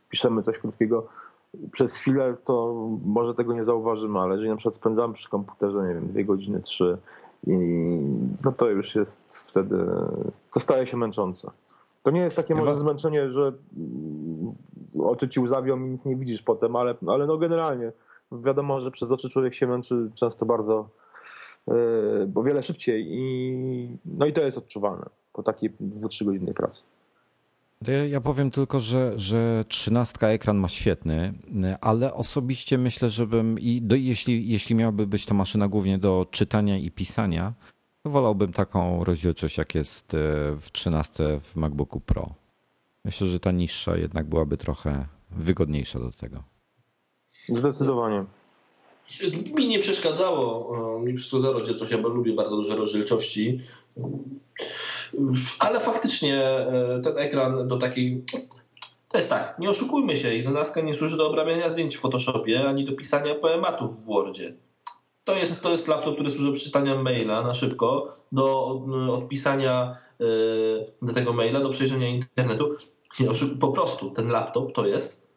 piszemy coś krótkiego przez chwilę, to może tego nie zauważymy, ale jeżeli na przykład spędzamy przy komputerze, nie wiem, 2 godziny, 3 i no to już jest wtedy, to staje się męczące. To nie jest takie może zmęczenie, że mm, oczy ci łzawią i nic nie widzisz potem, ale, ale no generalnie wiadomo, że przez oczy człowiek się męczy często bardzo, yy, bo wiele szybciej i no i to jest odczuwalne po takiej 2-3 godzinnej pracy. Ja, ja powiem tylko, że, że 13 ekran ma świetny, ale osobiście myślę, żebym i do, jeśli, jeśli miałaby być to maszyna głównie do czytania i pisania, Wolałbym taką rozdzielczość, jak jest e, w 13 w MacBooku Pro. Myślę, że ta niższa jednak byłaby trochę wygodniejsza do tego. Zdecydowanie. Mi nie przeszkadzało, e, mi przeszkadzało rozdzielczość, bo lubię bardzo duże rozdzielczości. Ale faktycznie e, ten ekran do takiej. To jest tak, nie oszukujmy się, 11 nie służy do obrabiania zdjęć w Photoshopie ani do pisania poematów w Wordzie to jest, to jest laptop, który służy do przeczytania maila na szybko, do mm, odpisania y, do tego maila, do przejrzenia internetu. Po prostu ten laptop to jest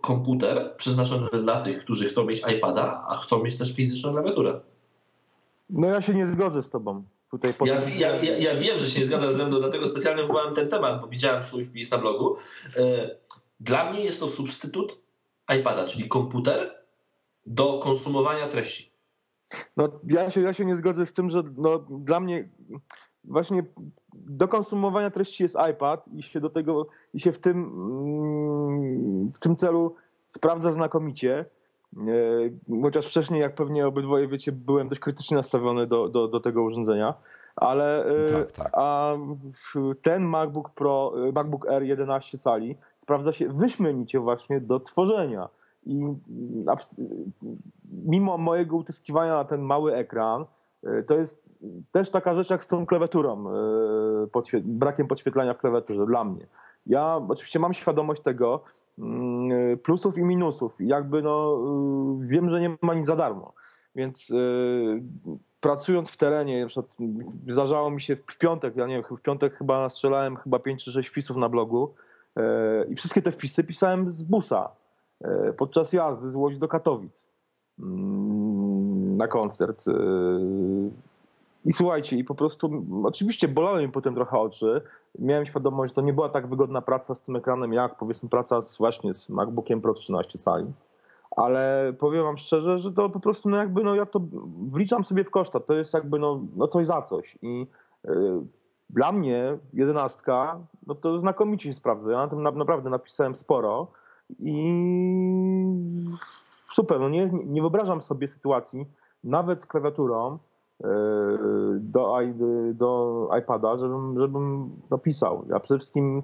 komputer przeznaczony dla tych, którzy chcą mieć iPada, a chcą mieć też fizyczną klawiaturę. No ja się nie zgodzę z tobą. Tutaj ja, ja, ja, ja, wiem, że się nie zgadzasz ze mną, dlatego specjalnie wywołałem ten temat, bo widziałem twój wpis na blogu. Y, dla mnie jest to substytut iPada, czyli komputer do konsumowania treści. No, ja, się, ja się nie zgodzę z tym, że no, dla mnie właśnie do konsumowania treści jest iPad i się do tego i się w tym, mm, w tym celu sprawdza znakomicie. E, chociaż wcześniej, jak pewnie obydwoje wiecie, byłem dość krytycznie nastawiony do, do, do tego urządzenia. Ale e, tak, tak. A ten MacBook Pro, e, MacBook Air 11 cali sprawdza się wyśmienicie właśnie do tworzenia. I mimo mojego utyskiwania na ten mały ekran, e, to jest też taka rzecz jak z tą klawiaturą, e, brakiem podświetlania w klawiaturze dla mnie. Ja oczywiście mam świadomość tego, mm, plusów i minusów. Jakby no, wiem, że nie ma nic za darmo. Więc pracując w terenie, na przykład zdarzało mi się w piątek, ja nie wiem, w piątek chyba strzelałem chyba 5 czy 6 wpisów na blogu i wszystkie te wpisy pisałem z busa podczas jazdy z Łodzi do Katowic. Mm, na koncert. Y, I słuchajcie, i po prostu oczywiście bolały mi potem trochę oczy. Miałem świadomość, że to nie była tak wygodna praca z tym ekranem, jak powiedzmy praca z, właśnie z MacBookiem Pro 13 cali. Ale powiem wam szczerze, że to po prostu no jakby no ja to wliczam sobie w koszta. To jest jakby no, no coś za coś. I yy, dla mnie jedenastka, no to znakomicie się sprawdza. Ja na tym na, naprawdę napisałem sporo i super, no nie, nie wyobrażam sobie sytuacji, nawet z klawiaturą e, do, do iPada, żebym, żebym napisał. Ja przede wszystkim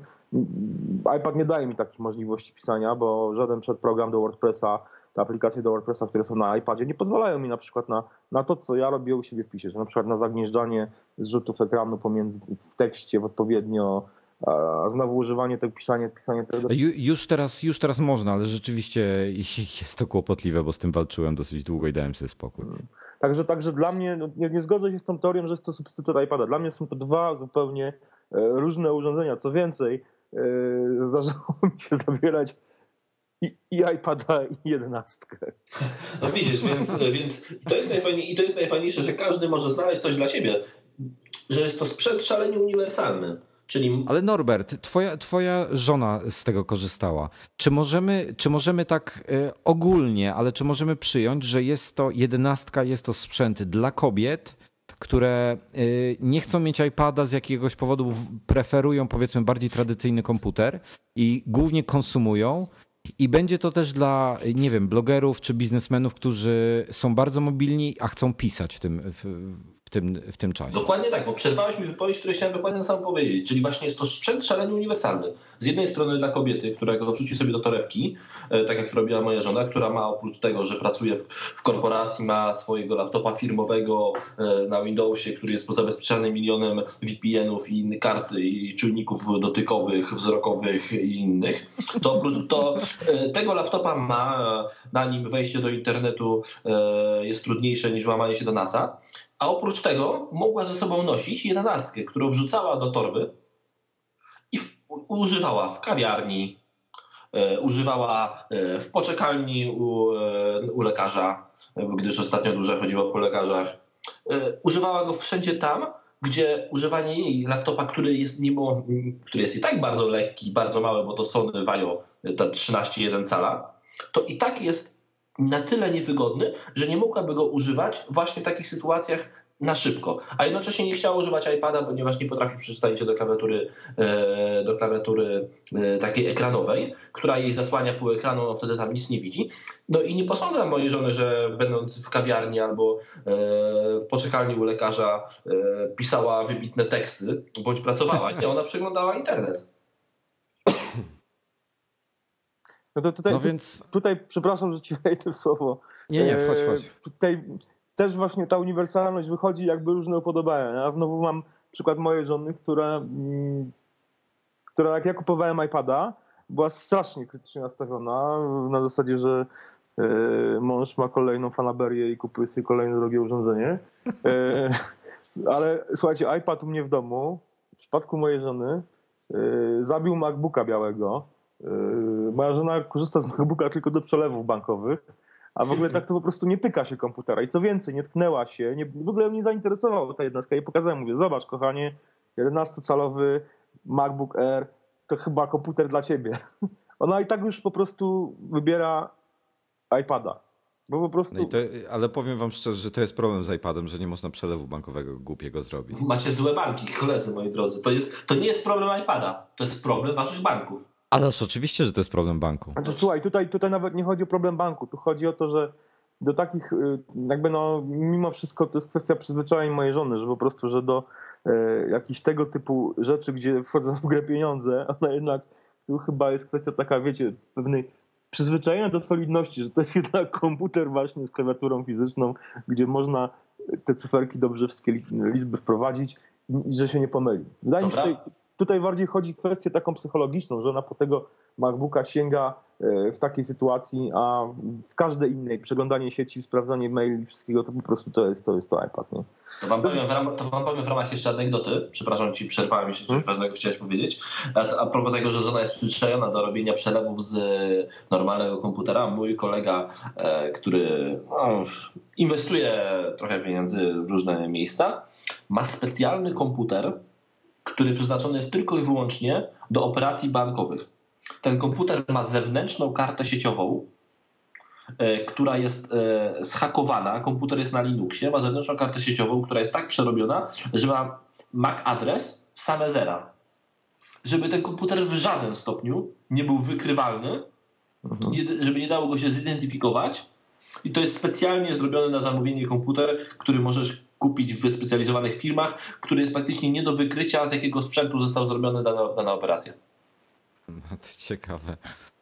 iPad nie daje mi takiej możliwości pisania, bo żaden przedprogram do WordPressa te aplikacje do WordPressa, które są na iPadzie, nie pozwalają mi na przykład na, na to, co ja robię u siebie w pisie, że na przykład na zagnieżdżanie zrzutów ekranu pomiędzy w tekście w odpowiednio a znowu używanie tego pisania, pisania tego. Już teraz, już teraz można, ale rzeczywiście jest to kłopotliwe, bo z tym walczyłem dosyć długo i dałem sobie spokój. Hmm. Także, także dla mnie, no, nie, nie zgodzę się z tą teorią, że jest to substytut iPada. Dla mnie są to dwa zupełnie e, różne urządzenia. Co więcej, e, zdarzało mi się zabierać i, i iPada, i jedenastkę. No widzisz, więc, więc to jest i to jest najfajniejsze, że każdy może znaleźć coś dla siebie. Że jest to sprzęt szalenie uniwersalny. Czyli... Ale Norbert, twoja, twoja żona z tego korzystała. Czy możemy, czy możemy tak y, ogólnie, ale czy możemy przyjąć, że jest to jedenastka, jest to sprzęt dla kobiet, które y, nie chcą mieć iPada z jakiegoś powodu, preferują powiedzmy bardziej tradycyjny komputer i głównie konsumują. I będzie to też dla, nie wiem, blogerów czy biznesmenów, którzy są bardzo mobilni, a chcą pisać w tym, w, tym, w tym czasie. Dokładnie tak, bo przerwałeś mi wypowiedź, której chciałem dokładnie na sam powiedzieć. Czyli właśnie jest to sprzęt szalenie uniwersalny. Z jednej strony dla kobiety, która go wrzuci sobie do torebki, e, tak jak robiła moja żona, która ma oprócz tego, że pracuje w, w korporacji, ma swojego laptopa firmowego e, na Windowsie, który jest pozabezpieczany milionem VPN-ów i innych kart i czujników dotykowych, wzrokowych i innych, to, oprócz, to e, tego laptopa ma, na nim wejście do internetu jest trudniejsze niż łamanie się do NASA a oprócz tego mogła ze sobą nosić jedenastkę, którą wrzucała do torby i w, używała w kawiarni, e, używała e, w poczekalni u, e, u lekarza, gdyż ostatnio dużo chodziło po lekarzach. E, używała go wszędzie tam, gdzie używanie jej laptopa, który jest, mimo, który jest i tak bardzo lekki, bardzo mały, bo to Sony Vaio, ta 13,1 cala, to i tak jest na tyle niewygodny, że nie mogłaby go używać właśnie w takich sytuacjach na szybko, a jednocześnie nie chciała używać iPada, ponieważ nie potrafi przystawić się do klawiatury, e, do klawiatury e, takiej ekranowej, która jej zasłania pół ekranu, no wtedy tam nic nie widzi. No i nie posądzam mojej żony, że będąc w kawiarni albo e, w poczekalni u lekarza pisała wybitne teksty, bądź pracowała. Nie, ona przeglądała internet. No to tutaj, no więc... tutaj, przepraszam, że ci wejdę w słowo. Nie, nie, wchodź, chodź. Tutaj też właśnie ta uniwersalność wychodzi jakby różne upodobania. Ja znowu mam przykład mojej żony, która, mm, która jak ja kupowałem iPada, była strasznie krytycznie nastawiona na zasadzie, że e, mąż ma kolejną fanaberię i kupuje sobie kolejne drogie urządzenie. E, ale słuchajcie, iPad u mnie w domu, w przypadku mojej żony, zabił MacBooka białego. Moja żona korzysta z MacBooka tylko do przelewów bankowych a w ogóle tak to po prostu nie tyka się komputera. I co więcej, nie tknęła się, nie, w ogóle mnie zainteresowała ta jednostka. I pokazałem, mówię, zobacz kochanie, 11-calowy MacBook Air to chyba komputer dla ciebie. Ona i tak już po prostu wybiera iPada. Bo po prostu... No to, ale powiem wam szczerze, że to jest problem z iPadem, że nie można przelewu bankowego głupiego zrobić. Macie złe banki, koledzy moi drodzy. To, jest, to nie jest problem iPada, to jest problem waszych banków. Ależ oczywiście, że to jest problem banku. Znaczy, słuchaj, tutaj, tutaj nawet nie chodzi o problem banku, tu chodzi o to, że do takich, y, jakby no, mimo wszystko to jest kwestia przyzwyczajeń mojej żony, że po prostu, że do e, jakichś tego typu rzeczy, gdzie wchodzą w grę pieniądze, ona jednak, tu chyba jest kwestia taka, wiecie, pewnej przyzwyczajenia do solidności, że to jest jednak komputer właśnie z klawiaturą fizyczną, gdzie można te cyferki dobrze wszystkie liczby wprowadzić i że się nie pomyli. Wydaje mi się, Tutaj bardziej chodzi o kwestię taką psychologiczną, że ona po tego MacBooka sięga e, w takiej sytuacji, a w każdej innej przeglądanie sieci, sprawdzanie maili, wszystkiego, to po prostu to jest to, jest to iPad. Nie? To, wam powiem w ramach, to wam powiem w ramach jeszcze anegdoty. Przepraszam ci, przerwałem, jeśli coś hmm? ważnego chciałeś powiedzieć. A, a propos tego, że żona jest przyzwyczajona do robienia przelewów z normalnego komputera, mój kolega, e, który no, inwestuje trochę pieniędzy w różne miejsca, ma specjalny komputer, który przeznaczony jest tylko i wyłącznie do operacji bankowych. Ten komputer ma zewnętrzną kartę sieciową, e, która jest e, zhakowana. Komputer jest na Linuxie, ma zewnętrzną kartę sieciową, która jest tak przerobiona, że ma MAC adres same zera. Żeby ten komputer w żadnym stopniu nie był wykrywalny, mhm. żeby nie dało go się zidentyfikować. I to jest specjalnie zrobiony na zamówienie komputer, który możesz kupić w wyspecjalizowanych firmach, który jest praktycznie nie do wykrycia, z jakiego sprzętu został zrobiony dana, dana operacja. No to ciekawe.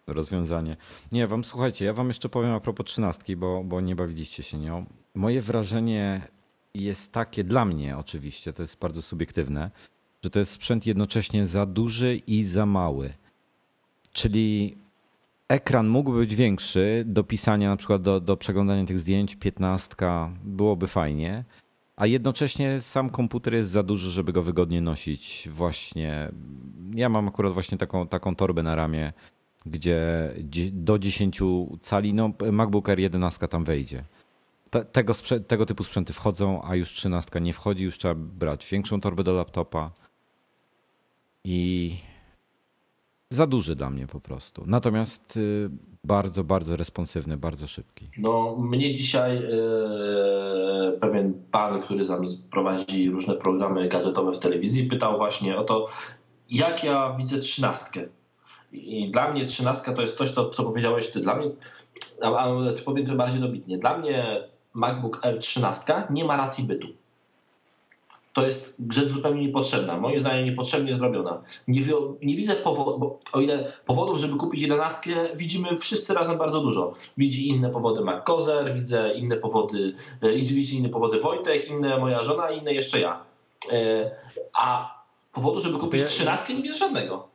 rozwiązanie. Nie, wam słuchajcie, ja wam jeszcze powiem a propos trzynastki, bo, bo nie bawiliście się nią. Moje wrażenie jest takie dla mnie oczywiście, to jest bardzo subiektywne, że to jest sprzęt jednocześnie za duży i za mały. Czyli ekran mógłby być większy do pisania, na przykład do, do przeglądania tych zdjęć, 15 byłoby fajnie, a jednocześnie sam komputer jest za duży, żeby go wygodnie nosić. Właśnie ja mam akurat właśnie taką, taką torbę na ramię, gdzie do 10 cali, no MacBook Air 11 tam wejdzie. Te, tego, tego typu sprzęty wchodzą, a już 13 nie wchodzi, już trzeba brać większą torbę do laptopa. I za duży dla mnie po prostu. Natomiast y, bardzo, bardzo responsywny, bardzo szybki. No, mnie dzisiaj yy, pewien pan, który tam prowadzi różne programy gadżetowe w telewizji, pytał właśnie o to, jak ja widzę trzynastkę. I dla mnie trzynastka to jest coś, to, co powiedziałeś ty. Dla mnie, a, a powiem to bardziej dobitnie, dla mnie MacBook Air 13 nie ma racji bytu to jest rzecz zupełnie niepotrzebna. Moim zdaniem niepotrzebnie zrobiona. Nie, nie widzę powodów, bo o ile powodów, żeby kupić jedenastkę, widzimy wszyscy razem bardzo dużo. Widzi inne powody MacKozer, widzę inne powody, e, widzi inne powody Wojtek, inne moja żona, inne jeszcze ja. E, a powodu, żeby kupić trzynastkę, nie widzę żadnego.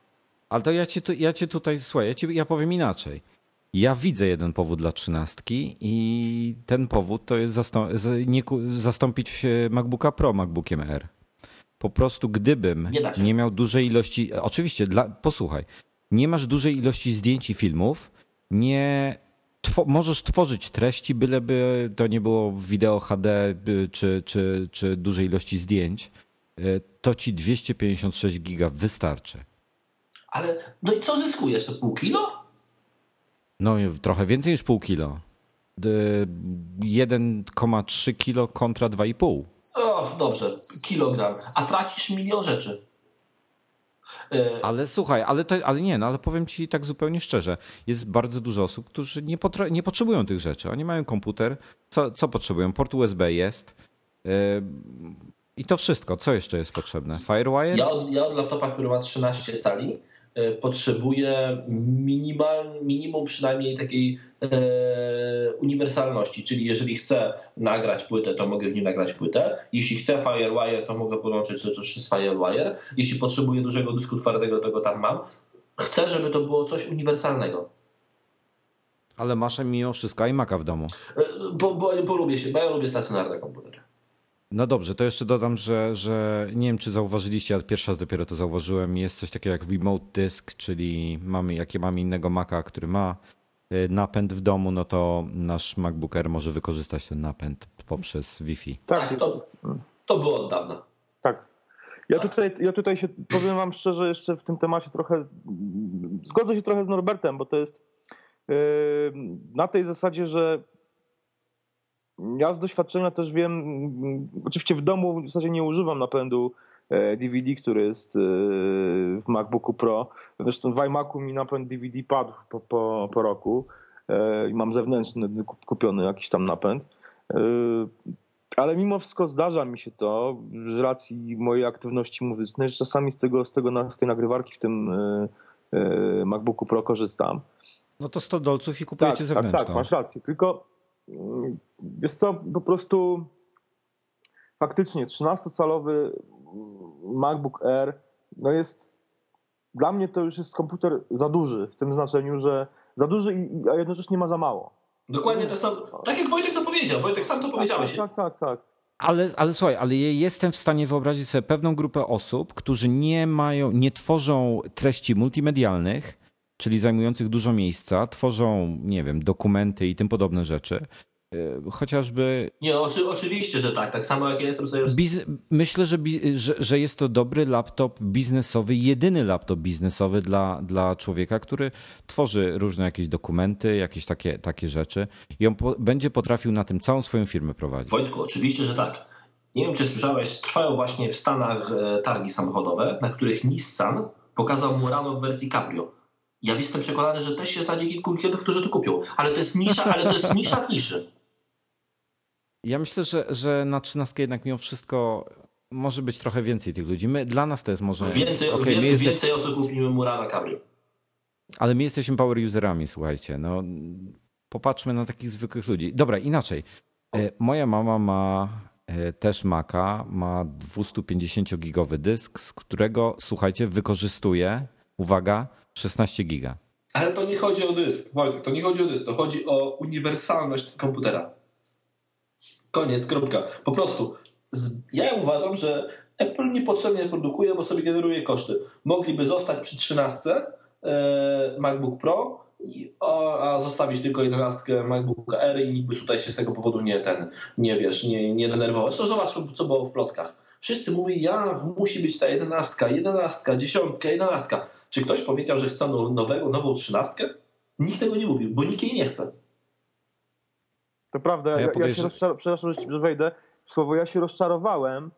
Ale to ja cię, ja cię tutaj, słuchaj, ja, ci, ja powiem inaczej. Ja widzę jeden powód dla trzynastki i ten powód to jest zastąp nie, zastąpić MacBooka Pro MacBookiem R. Po prostu gdybym nie, nie miał dużej ilości, oczywiście, dla, posłuchaj, nie masz dużej ilości zdjęć i filmów, nie Two, możesz tworzyć treści, byleby to nie było wideo HD czy, czy, czy dużej ilości zdjęć, e, to ci 256 giga wystarczy. Ale no i co zyskujesz? To pół kilo? No trochę więcej niż pół kilo. 1,3 kilo kontra 2,5. O, dobrze, kilogram. A tracisz milion rzeczy. E, ale słuchaj, ale, to, ale nie, no ale powiem ci tak zupełnie szczerze. Jest bardzo dużo osób, którzy nie, nie potrzebują tych rzeczy. Oni mają komputer. Co, co potrzebują? Port USB jest. Yy, I to wszystko. Co jeszcze jest potrzebne? Firewire? Ja od, ja od laptopa, który ma 13 cali, potrzebuje minimal, minimum przynajmniej takiej e, uniwersalności, czyli jeżeli chcę nagrać płytę, to mogę w nim nagrać płytę. Jeśli chcę Firewire, to mogę podłączyć to przez Firewire. Jeśli potrzebuję dużego dysku twardego, to go tam mam. Chcę, żeby to było coś uniwersalnego. Ale masz mimo wszystko iMac'a w domu. E, bo, bo, bo lubię się, bo ja lubię stacjonarne komputery. No dobrze, to jeszcze dodam, że, że nie wiem, czy zauważyliście, ale pierwszy raz dopiero to zauważyłem. Jest coś takiego jak remote disk, czyli mamy, jakie mamy innego Maca, który ma y, napęd w domu, no to nasz MacBook Air może wykorzystać ten napęd poprzez Wi-Fi. Tak, tak to, to było od dawna. Tak. Ja tutaj, ja tutaj się powiem wam szczerze, jeszcze w tym temacie trochę zgodzę się trochę z Norbertem, bo to jest yy, na tej zasadzie, że ja z doświadczenia też wiem, oczywiście w domu w zasadzie nie używam napędu DVD, e, który jest e, w MacBooku Pro. Zresztą w iMacu mi napęd DVD padł po, po, po roku e, i mam zewnętrzny kupiony jakiś tam napęd. Ale mimo wszystko zdarza mi się to z racji mojej aktywności muzycznej, że czasami z, tego, z, tego, z tej nagrywarki w tym MacBooku Pro korzystam. No to 100 dolców i kupujecie tak, zewnętrzną. Tak, tak, masz rację. Tylko Wiesz co, po prostu faktycznie 13-calowy MacBook Air no jest dla mnie to już jest komputer za duży w tym znaczeniu, że za duży, a jednocześnie ma za mało. Dokładnie to samo. Tak jak Wojtek to powiedział. Wojtek sam to powiedziałeś. Tak, tak, tak. tak. Ale, ale słuchaj, ale jestem w stanie wyobrazić sobie pewną grupę osób, którzy nie mają, nie tworzą treści multimedialnych, czyli zajmujących dużo miejsca, tworzą, nie wiem, dokumenty i tym podobne rzeczy. E, chociażby. Nie, oczy, oczywiście, że tak. Tak samo jak ja jestem sobie. Biz... Myślę, że, że, że, jest to dobry laptop biznesowy, jedyny laptop biznesowy dla, dla człowieka, który tworzy różne jakieś dokumenty, jakieś takie, takie rzeczy i on po, będzie potrafił na tym całą swoją firmę prowadzić. Wojtku, oczywiście, że tak. Nie wiem, czy słyszałeś, trwają właśnie w Stanach e, targi samochodowe, na których Nissan pokazał Murano w wersji Cabrio. Ja jestem przekonany, że też się znajdzie kilku klientów, którzy to kupią. Ale to jest nisza, ale to jest nisza w niszy. Ja myślę, że, że na trzynastkę jednak mimo wszystko może być trochę więcej tych ludzi. My, dla nas to jest może... Więcej, okay, wie, jest... więcej osób kupimy Murana Cabrio. Ale my jesteśmy power userami, słuchajcie. No, popatrzmy na takich zwykłych ludzi. Dobra, inaczej. E, moja mama ma e, też Maca, ma 250-gigowy dysk, z którego, słuchajcie, wykorzystuje, uwaga, 16 giga. Ale to nie chodzi o dysk, Wojtek, to nie chodzi o dysk, to chodzi o uniwersalność komputera. Koniec, kropka. Po prostu ja uważam, że Apple niepotrzebnie produkuje, bo sobie generuje koszty. Mogliby zostać przy 13 e, MacBook Pro, a zostawić tylko 11 MacBook Air i nikt by tutaj się z tego powodu nie ten, nie wiesz, nie, nie denerwował. Zresztą zobacz, co było w plotkach. Wszyscy mówią, ja, musi być ta 11, 11, 10, 11. Czy ktoś powiedział, że chce nowego, nową 13? Nikt tego nie mówił, bo nikt jej nie chce. To prawda, ja, ja, ja się rozczarowałem, przepraszam, że wejdę w słowo, ja się rozczarowałem,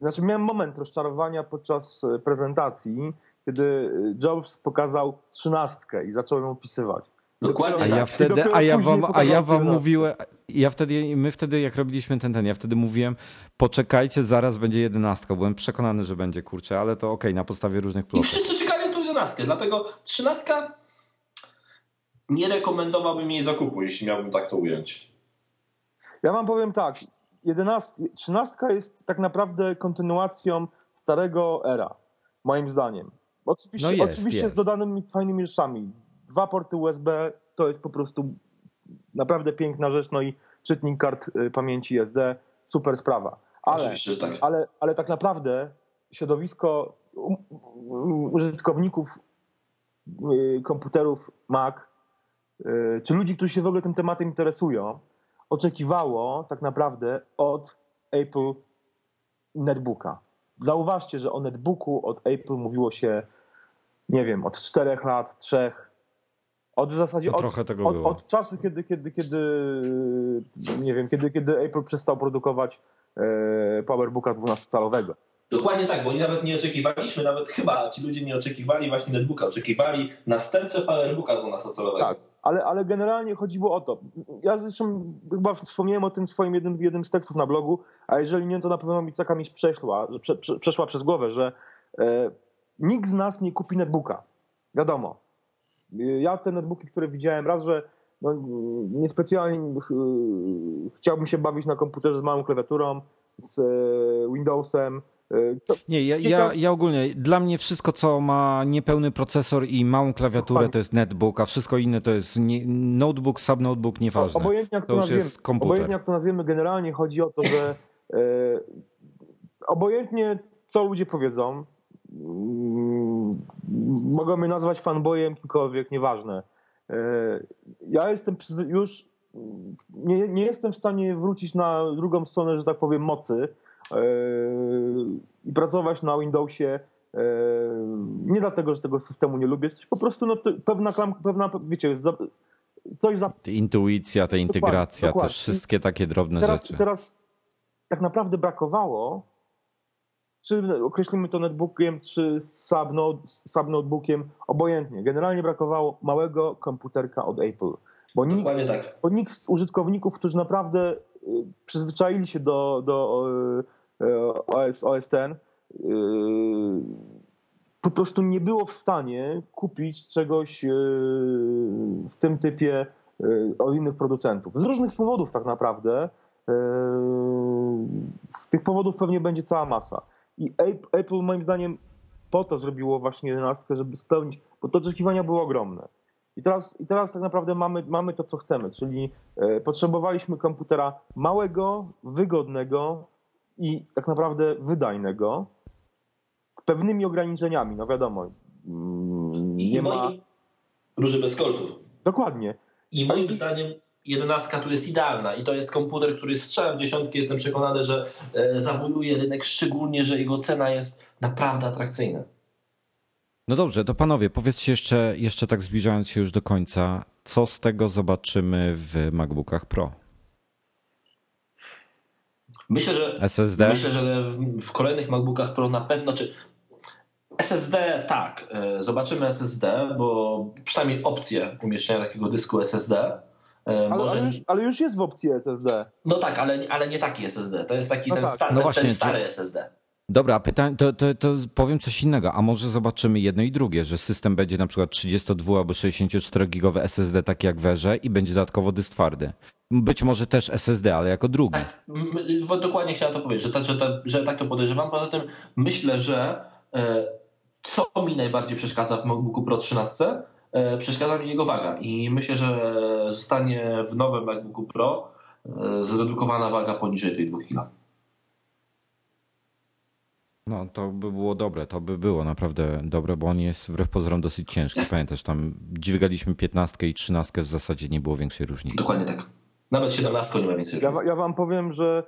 znaczy miałem moment rozczarowania podczas e, prezentacji, kiedy Jobs pokazał trzynastkę i zaczął ją opisywać. Dokładnie. A ja tak. wtedy, a ja wam, a ja wam mówiłem, ja wtedy, my wtedy jak robiliśmy ten, ten, ja wtedy mówiłem, poczekajcie, zaraz będzie jedenastka. Byłem przekonany, że będzie, kurczę, ale to okej, okay, na podstawie różnych plotów. I wszyscy czekali tu jedenastkę, dlatego trzynastka nie rekomendowałbym jej zakupu, jeśli miałbym tak to ująć. Ja wam powiem tak, 11, 13 jest tak naprawdę kontynuacją starego era, moim zdaniem. Oczywiście, no jest, oczywiście jest. z dodanymi fajnymi rzeczami. Dwa porty USB to jest po prostu naprawdę piękna rzecz, no i czytnik kart y, pamięci SD, super sprawa. Ale, tak. ale, ale tak naprawdę środowisko użytkowników y, komputerów Mac, y, czy ludzi, którzy się w ogóle tym tematem interesują, oczekiwało tak naprawdę od Apple netbooka. Zauważcie, że o netbooku od Apple mówiło się, nie wiem, od czterech lat, trzech. Od w zasadzie od, od, od, czasu, kiedy, kiedy, kiedy, nie wiem, kiedy, kiedy Apple przestał produkować e, PowerBooka 12-calowego. Dokładnie tak, bo nawet nie oczekiwaliśmy, nawet chyba ci ludzie nie oczekiwali właśnie netbooka, oczekiwali następcę PowerBooka 12-calowego. Tak, ale, ale generalnie chodziło o to. Ja zresztą chyba wspomniałem o tym w swoim jednym, jednym z tekstów na blogu, a jeżeli nie, to na pewno mi taka mi przeszła, prze, prze, przeszła przez głowę, że e, nikt z nas nie kupi netbooka. Wiadomo. Ja te netbooki, które widziałem, raz, że no, niespecjalnie ch, chciałbym się bawić na komputerze z małą klawiaturą, z e, Windowsem, to nie, ja, ja, ja, ogólnie, dla mnie wszystko, co ma niepełny procesor i małą klawiaturę, to jest netbook, a wszystko inne to jest nie, notebook, subnotebook, nieważne. Obojętnie jak to, to nazwiemy, jest komputer. Obojętnie jak to nazwiemy, generalnie chodzi o to, że e, obojętnie co ludzie powiedzą, mogą mnie nazwać fanboyem, kimkolwiek, nieważne. E, ja jestem już, nie, nie jestem w stanie wrócić na drugą stronę, że tak powiem, mocy, Yy, i pracować na Windowsie yy, nie dlatego, że tego systemu nie lubię, jest po prostu no, pewna pewna, wiecie, coś za... Intuicja, ta integracja, dokładnie, te wszystkie takie drobne teraz, rzeczy. Teraz tak naprawdę brakowało, czy określimy to netbookiem, czy subnotebookiem, obojętnie. Generalnie brakowało małego komputerka od Apple. Bo nikt, tak. bo nikt z użytkowników, którzy naprawdę y, przyzwyczaili się do, do OS, OS ten, po prostu nie było w stanie kupić czegoś w tym typie od innych producentów. Z różnych powodów tak naprawdę. Tych powodów pewnie będzie cała masa. I Apple moim zdaniem po to zrobiło właśnie 11, żeby spełnić, bo te oczekiwania były ogromne. I teraz, I teraz tak naprawdę mamy, mamy to, co chcemy, czyli potrzebowaliśmy komputera małego, wygodnego, i tak naprawdę wydajnego, z pewnymi ograniczeniami, no wiadomo. Mm, nie I ma. Róży bez kolców. Dokładnie. I moim zdaniem jedenastka tu jest idealna i to jest komputer, który strzela w dziesiątki. Jestem przekonany, że e, zawojuje rynek, szczególnie, że jego cena jest naprawdę atrakcyjna. No dobrze, to panowie, powiedzcie jeszcze, jeszcze tak zbliżając się już do końca, co z tego zobaczymy w MacBookach Pro? Myślę, że SSD? Myślę, że w kolejnych MacBookach Pro na pewno, czy SSD tak, e, zobaczymy SSD, bo przynajmniej opcję umieszczenia takiego dysku SSD. E, ale, może... ale, już, ale, już, jest w opcji SSD. No tak, ale, ale nie taki SSD. To jest taki no ten, tak. sta, no ten, właśnie, ten stary czy... SSD. Dobra, pytanie, to, to, to powiem coś innego. A może zobaczymy jedno i drugie, że system będzie na przykład 32 albo 64 gigowe SSD, tak jak werze, i będzie dodatkowo dysk twardy. Być może też SSD, ale jako drugi. Tak, dokładnie chciałem to powiedzieć, że, ta, że, ta, że tak to podejrzewam. Poza tym myślę, że e, co mi najbardziej przeszkadza w MacBooku Pro 13, e, przeszkadza mi jego waga. I myślę, że zostanie w nowym MacBooku Pro e, zredukowana waga poniżej tych 2 kg. No, to by było dobre, to by było naprawdę dobre, bo on jest wbrew pozorom dosyć ciężki. Jest. Pamiętasz, tam dźwigaliśmy 15 i 13, w zasadzie nie było większej różnicy. Dokładnie tak. Nawet 17 nie ma większej różnicy. Ja, ja wam powiem, że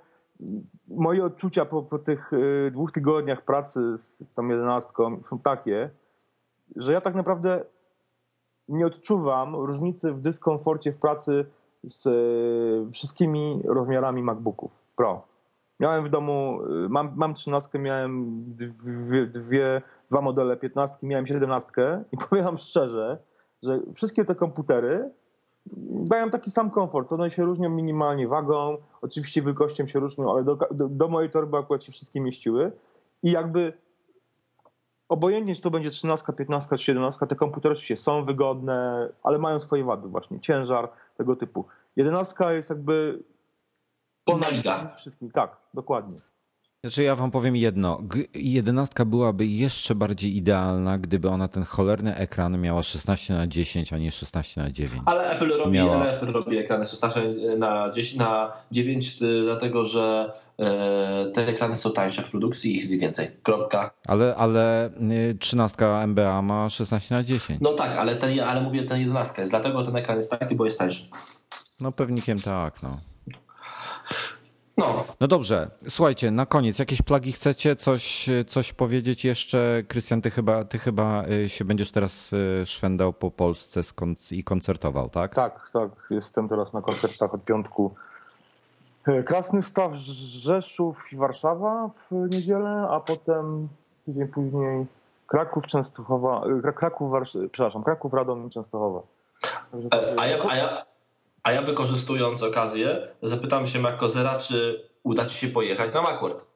moje odczucia po, po tych y, dwóch tygodniach pracy z tą jedenastką są takie, że ja tak naprawdę nie odczuwam różnicy w dyskomforcie w pracy z y, wszystkimi rozmiarami MacBooków Pro. Miałem w domu, y, mam, mam 13, miałem dwie, dwie, dwa modele 15, miałem 17 i powiem szczerze, że wszystkie te komputery dają taki sam komfort. One się różnią minimalnie wagą, oczywiście wielkością się różnią, ale do, do, do mojej torby akurat się wszystkie mieściły. I jakby obojętnie, czy to będzie 13, 15 czy 17, te komputery oczywiście są wygodne, ale mają swoje wady właśnie, ciężar, tego typu. 11 jest jakby Inna liga. Wszystkim, tak, dokładnie. Znaczy ja wam powiem jedno. Jedenastka byłaby jeszcze bardziej idealna, gdyby ona ten cholerny ekran miała 16 na 10, a nie 16 na 9. Ale Apple robi, miała... ale Apple robi ekrany 16 na 10 na 9, y, dlatego że e, te ekrany są tańsze w produkcji i ich jest więcej. Kropka. Ale, ale 13 y, MBA ma 16 na 10. No tak, ale, ten, ale mówię, ten 11 jest dlatego ten ekran jest taki, bo jest tańszy. No pewnikiem tak, no. No. no dobrze, słuchajcie, na koniec, jakieś plagi chcecie? Coś, coś powiedzieć jeszcze? Krystian, ty chyba, ty chyba y, się będziesz teraz y, szwendał po Polsce i koncertował, tak? Tak, tak. Jestem teraz na koncertach od piątku. E, Krasny Staw, Rzeszów i Warszawa w niedzielę, a potem tydzień później Kraków, Częstochowa, Kraków, Warsz- przepraszam, Kraków, Radom i Częstochowa. E, a ja, a ja, a ja wykorzystując okazję, zapytam się Makozera, czy uda ci się pojechać na Macworld?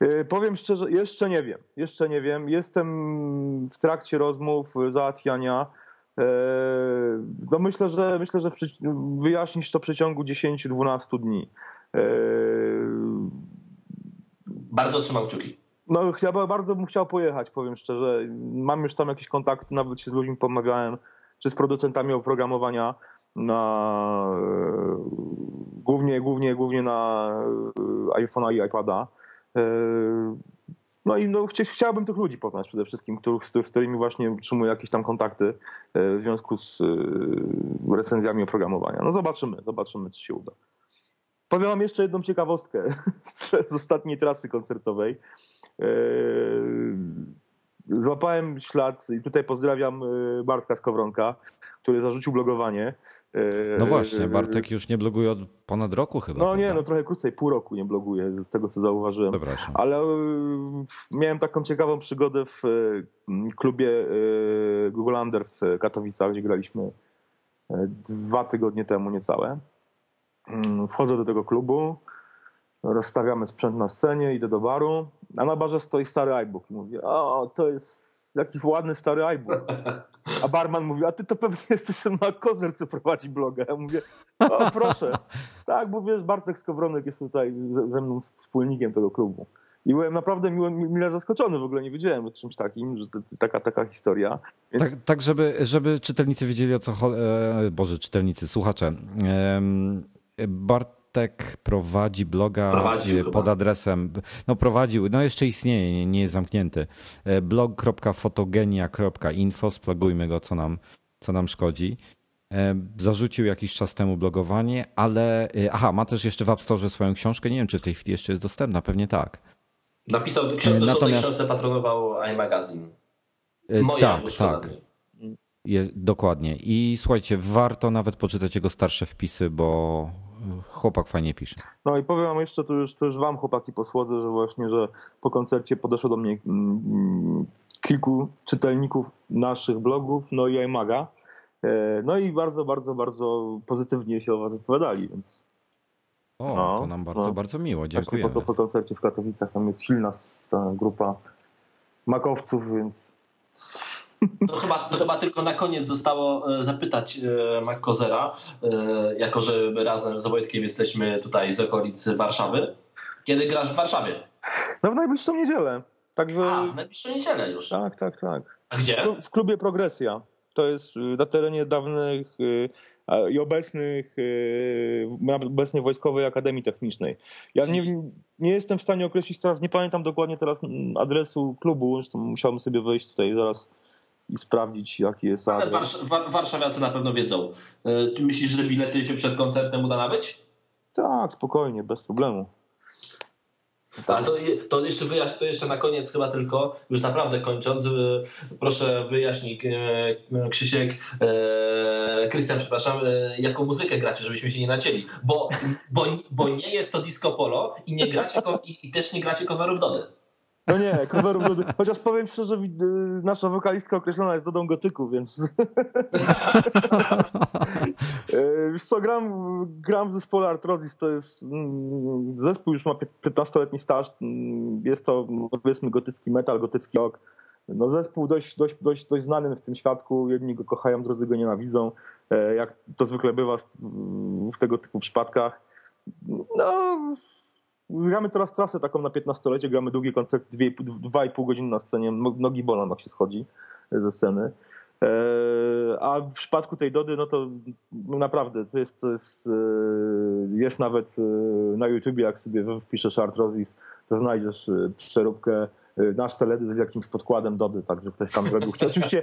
Yy, powiem szczerze, jeszcze nie wiem. Jeszcze nie wiem. Jestem w trakcie rozmów, załatwiania. Yy, no myślę, że myślę, że wyjaśnisz to w przeciągu 10-12 dni. Bardzo trzymam kciuki. No, bardzo bym chciał pojechać, powiem szczerze. Mam już tam jakieś kontakty, nawet się z ludźmi pomawiałem, czy z producentami oprogramowania na e, głównie, głównie, głównie na e, iPhone'a i iPada. E, no i no, chciałbym tych ludzi poznać przede wszystkim, których, z którymi właśnie utrzymuję jakieś tam kontakty w związku z recenzjami oprogramowania. No zobaczymy, zobaczymy, czy się uda. Powiem wam jeszcze jedną ciekawostkę z ostatniej trasy koncertowej. Złapałem ślad i tutaj pozdrawiam Bartka Skowronka, który zarzucił blogowanie. No właśnie, Bartek już nie bloguje od ponad roku chyba. No prawda? nie, no trochę krócej, pół roku nie bloguje, z tego co zauważyłem. Przepraszam. Ale e, miałem taką ciekawą przygodę w klubie Google Under w Katowicach, gdzie graliśmy dwa tygodnie temu niecałe. Mm, wchodzę do tego klubu, rozstawiamy sprzęt na scenie, idę do baru, a na barze stoi stary iBook mówię, o, to jest jaki ładny stary iBook. A barman mówi, a ty to pewnie jesteś ten Kozer, co prowadzi bloga. Ja mówię, o proszę. Tak, bo wiesz, Bartek Skowronek jest tutaj ze mną wspólnikiem tego klubu. I byłem naprawdę mile, mile zaskoczony, w ogóle nie wiedziałem o czymś takim, że to, taka, taka historia. Więc... Tak, tak żeby, żeby czytelnicy wiedzieli o co chodzi, e, Boże, czytelnicy, słuchacze. Bart Bartek prowadzi bloga Prowadził pod chyba. adresem, no prowadził, no jeszcze istnieje, nie, nie jest zamknięty, e, blog.fotogenia.info, splagujmy go, co nam, co nam szkodzi. E, zarzucił jakiś czas temu blogowanie, ale aha, ma też jeszcze w App Store swoją książkę, nie wiem czy w tej chwili jeszcze jest dostępna, pewnie tak. Napisał, książkę, Natomiast... książce patronował iMagazine. Moja tak, tak. Je, dokładnie. I słuchajcie, warto nawet poczytać jego starsze wpisy, bo chłopak fajnie pisze. No i powiem wam jeszcze, to już, to już wam chłopaki posłodzę, że właśnie, że po koncercie podeszło do mnie mm, kilku czytelników naszych blogów, no i iMaga. E, no i bardzo, bardzo, bardzo pozytywnie się o was wypowiadali, więc O, No, to nam bardzo, no. bardzo miło, Właśnie dziękujemy. po, po koncercie w Katowicach tam jest silna ta grupa makowców, więc To chyba, to chyba tylko na koniec zostało e, zapytać e, McCozera, e, jako że razem z Wojtkiem jesteśmy tutaj z okolic Warszawy. Kiedy grasz w Warszawie? no w najbliższą niedzielę. Także A, w najbliższą niedzielę już. tak, tak, tak. A gdzie? W klubie Progresja. To jest y, na terenie dawnych y, i obecnych, y, obecnie Wojskowej Akademii Technicznej. Ja nie, nie jestem w stanie określić teraz, nie pamiętam dokładnie teraz mm, adresu klubu, zresztą musiałbym sobie wejść tutaj zaraz i sprawdzić jaki jest Ale adres. warsz, wa, warszawiacy na pewno wiedzą. E, Ty myślisz, że bilety się przed koncertem uda nabyć? Tak, spokojnie, bez problemu. A to, to, jeszcze to jeszcze na koniec chyba tylko, już naprawdę kończąc, e, proszę wyjaśnij e, Krzysiek, Krystian, przepraszam, jaką muzykę gracie, żebyśmy się nie nacięli, bo, bo, bo nie jest to disco polo i nie gracie i, i też nie gracie coverów Dody. No nie, coverów do... Chociaż powiem szczerze, y, nasza wokalistka określona jest Dodą Gotyku, więc... E, Wiesz co, gram, gram w zespole Artrozis, to jest mm, zespół już ma pię- 15-letni staż, mm, jest to powiedzmy gotycki metal, gotycki rock. No zespół dość, dość, dość, dość znany w tym świadku, jedni go kochają, drudzy go nienawidzą, e, jak to zwykle bywa w tego typu przypadkach. No, gramy teraz trasę taką na 15-lecie, gramy długi koncert, 2,5 godziny na scenie, no- nogi bolą jak się schodzi ze sceny. E, A w przypadku tej Dody, no to naprawdę to jest, to jest, e, jest nawet e, na YouTubie, jak sobie wpiszesz Artrozis, to znajdziesz e, przeróbkę e, nasz teledysk z jakimś podkładem Dody, także ktoś tam zrobił. Oczywiście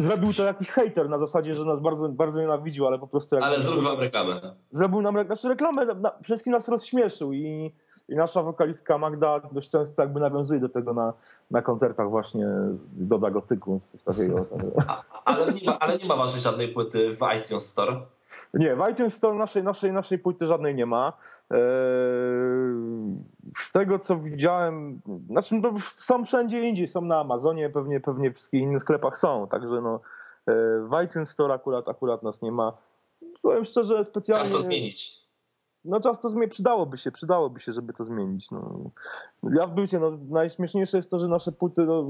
zrobił to jakiś hater na zasadzie, że nas bardzo, bardzo nienawidził, ale po prostu jak Ale zrób wam reklamę. zrobił nam znaczy reklamę, na, przede wszystkim nas rozśmieszył i, i nasza wokalistka Magda dość często jakby nawiązuje do tego na, na koncertach właśnie Doda Gotyku, coś takiego. Ale, nie ma, ale nie ma waszej żadnej płyty w iTunes Store. Nie, w iTunes Store naszej, naszej, naszej płyty żadnej nie ma. Eee, Z tego co widziałem, znaczy no, są wszędzie indziej, są na Amazonie, pewnie, pewnie w wszystkich innych sklepach są, także no e, w iTunes Store akurat, akurat nas nie ma. Powiem szczerze, specjalnie... Czas to zmienić. No czas to zmienić, przydałoby się, przydałoby się, żeby to zmienić. No. Ja w bycie, no, najśmieszniejsze jest to, że nasze płyty, no,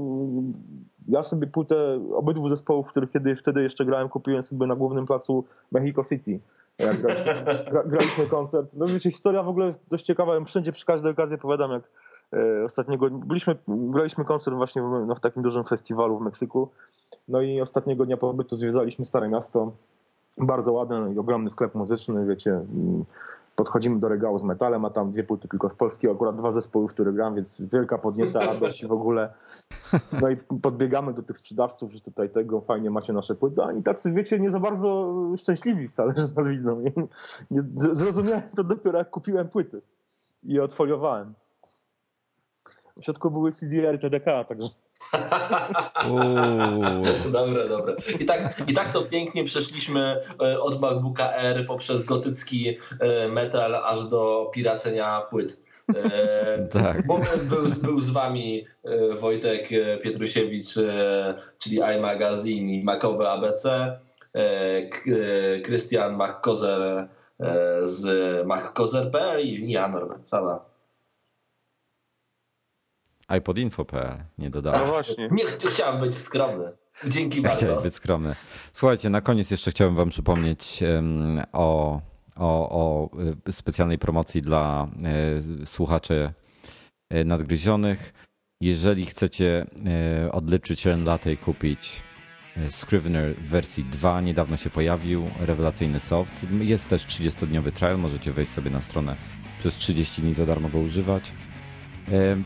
ja sobie płytę obydwu zespołów, w których kiedy, wtedy jeszcze grałem, kupiłem sobie na głównym placu Mexico City. Jak gra, gra, graliśmy koncert. No wiecie, historia w ogóle jest dość ciekawa, ja wszędzie przy każdej okazji opowiadam, jak e, ostatniego, byliśmy, graliśmy koncert właśnie w, no, w takim dużym festiwalu w Meksyku, no i ostatniego dnia pobytu zwiedzaliśmy Stare Miasto, bardzo ładny i ogromny sklep muzyczny, wiecie, podchodzimy do regału z metalem, a tam dwie płyty tylko z Polski, akurat dwa zespoły, w których gram, więc wielka podnieta radość i w ogóle. No i podbiegamy do tych sprzedawców, że tutaj tego fajnie macie nasze płyty, a oni tacy, wiecie, nie za bardzo szczęśliwi wcale, że nas widzą. Nie, nie, zrozumiałem to dopiero jak kupiłem płyty i je odfoliowałem. W środku były CDR i TDK, także. Dobre, dobre. I tak, I tak to pięknie przeszliśmy e, od MacBooka Air poprzez gotycki e, metal aż do piracenia płyt. E, Tak. Moment był, był z wami Wojtek Pietrusiewicz, czyli iMagazine i Makowe ABC, Krystian MacKozer e, z MacKozer.pl i ja Norbert Sala. iPodinfo.pl, nie no dodałem. właśnie. Nie ch- chciałem być skromny. Dzięki Chciałeś bardzo. być skromny. Słuchajcie, na koniec jeszcze chciałem wam przypomnieć em, o, o, o y, specjalnej promocji dla y, słuchaczy y, nadgryzionych. Jeżeli chcecie y, odleczyć Ren Latte i kupić Scrivener w wersji 2, niedawno się pojawił, rewelacyjny soft. Jest też 30-dniowy trial, możecie wejść sobie na stronę przez 30 dni za darmo go używać.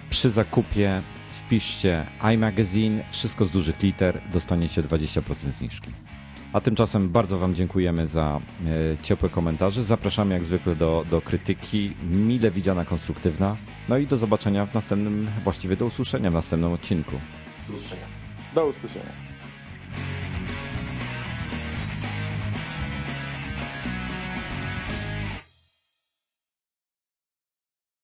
Przy zakupie wpiszcie iMagazine, wszystko z dużych liter, dostaniecie 20% zniżki. A tymczasem bardzo Wam dziękujemy za e, ciepłe komentarze. Zapraszamy jak zwykle do, do krytyki, mile widziana, konstruktywna. No i do zobaczenia w następnym, właściwie do usłyszenia w następnym odcinku. Do usłyszenia. Do usłyszenia.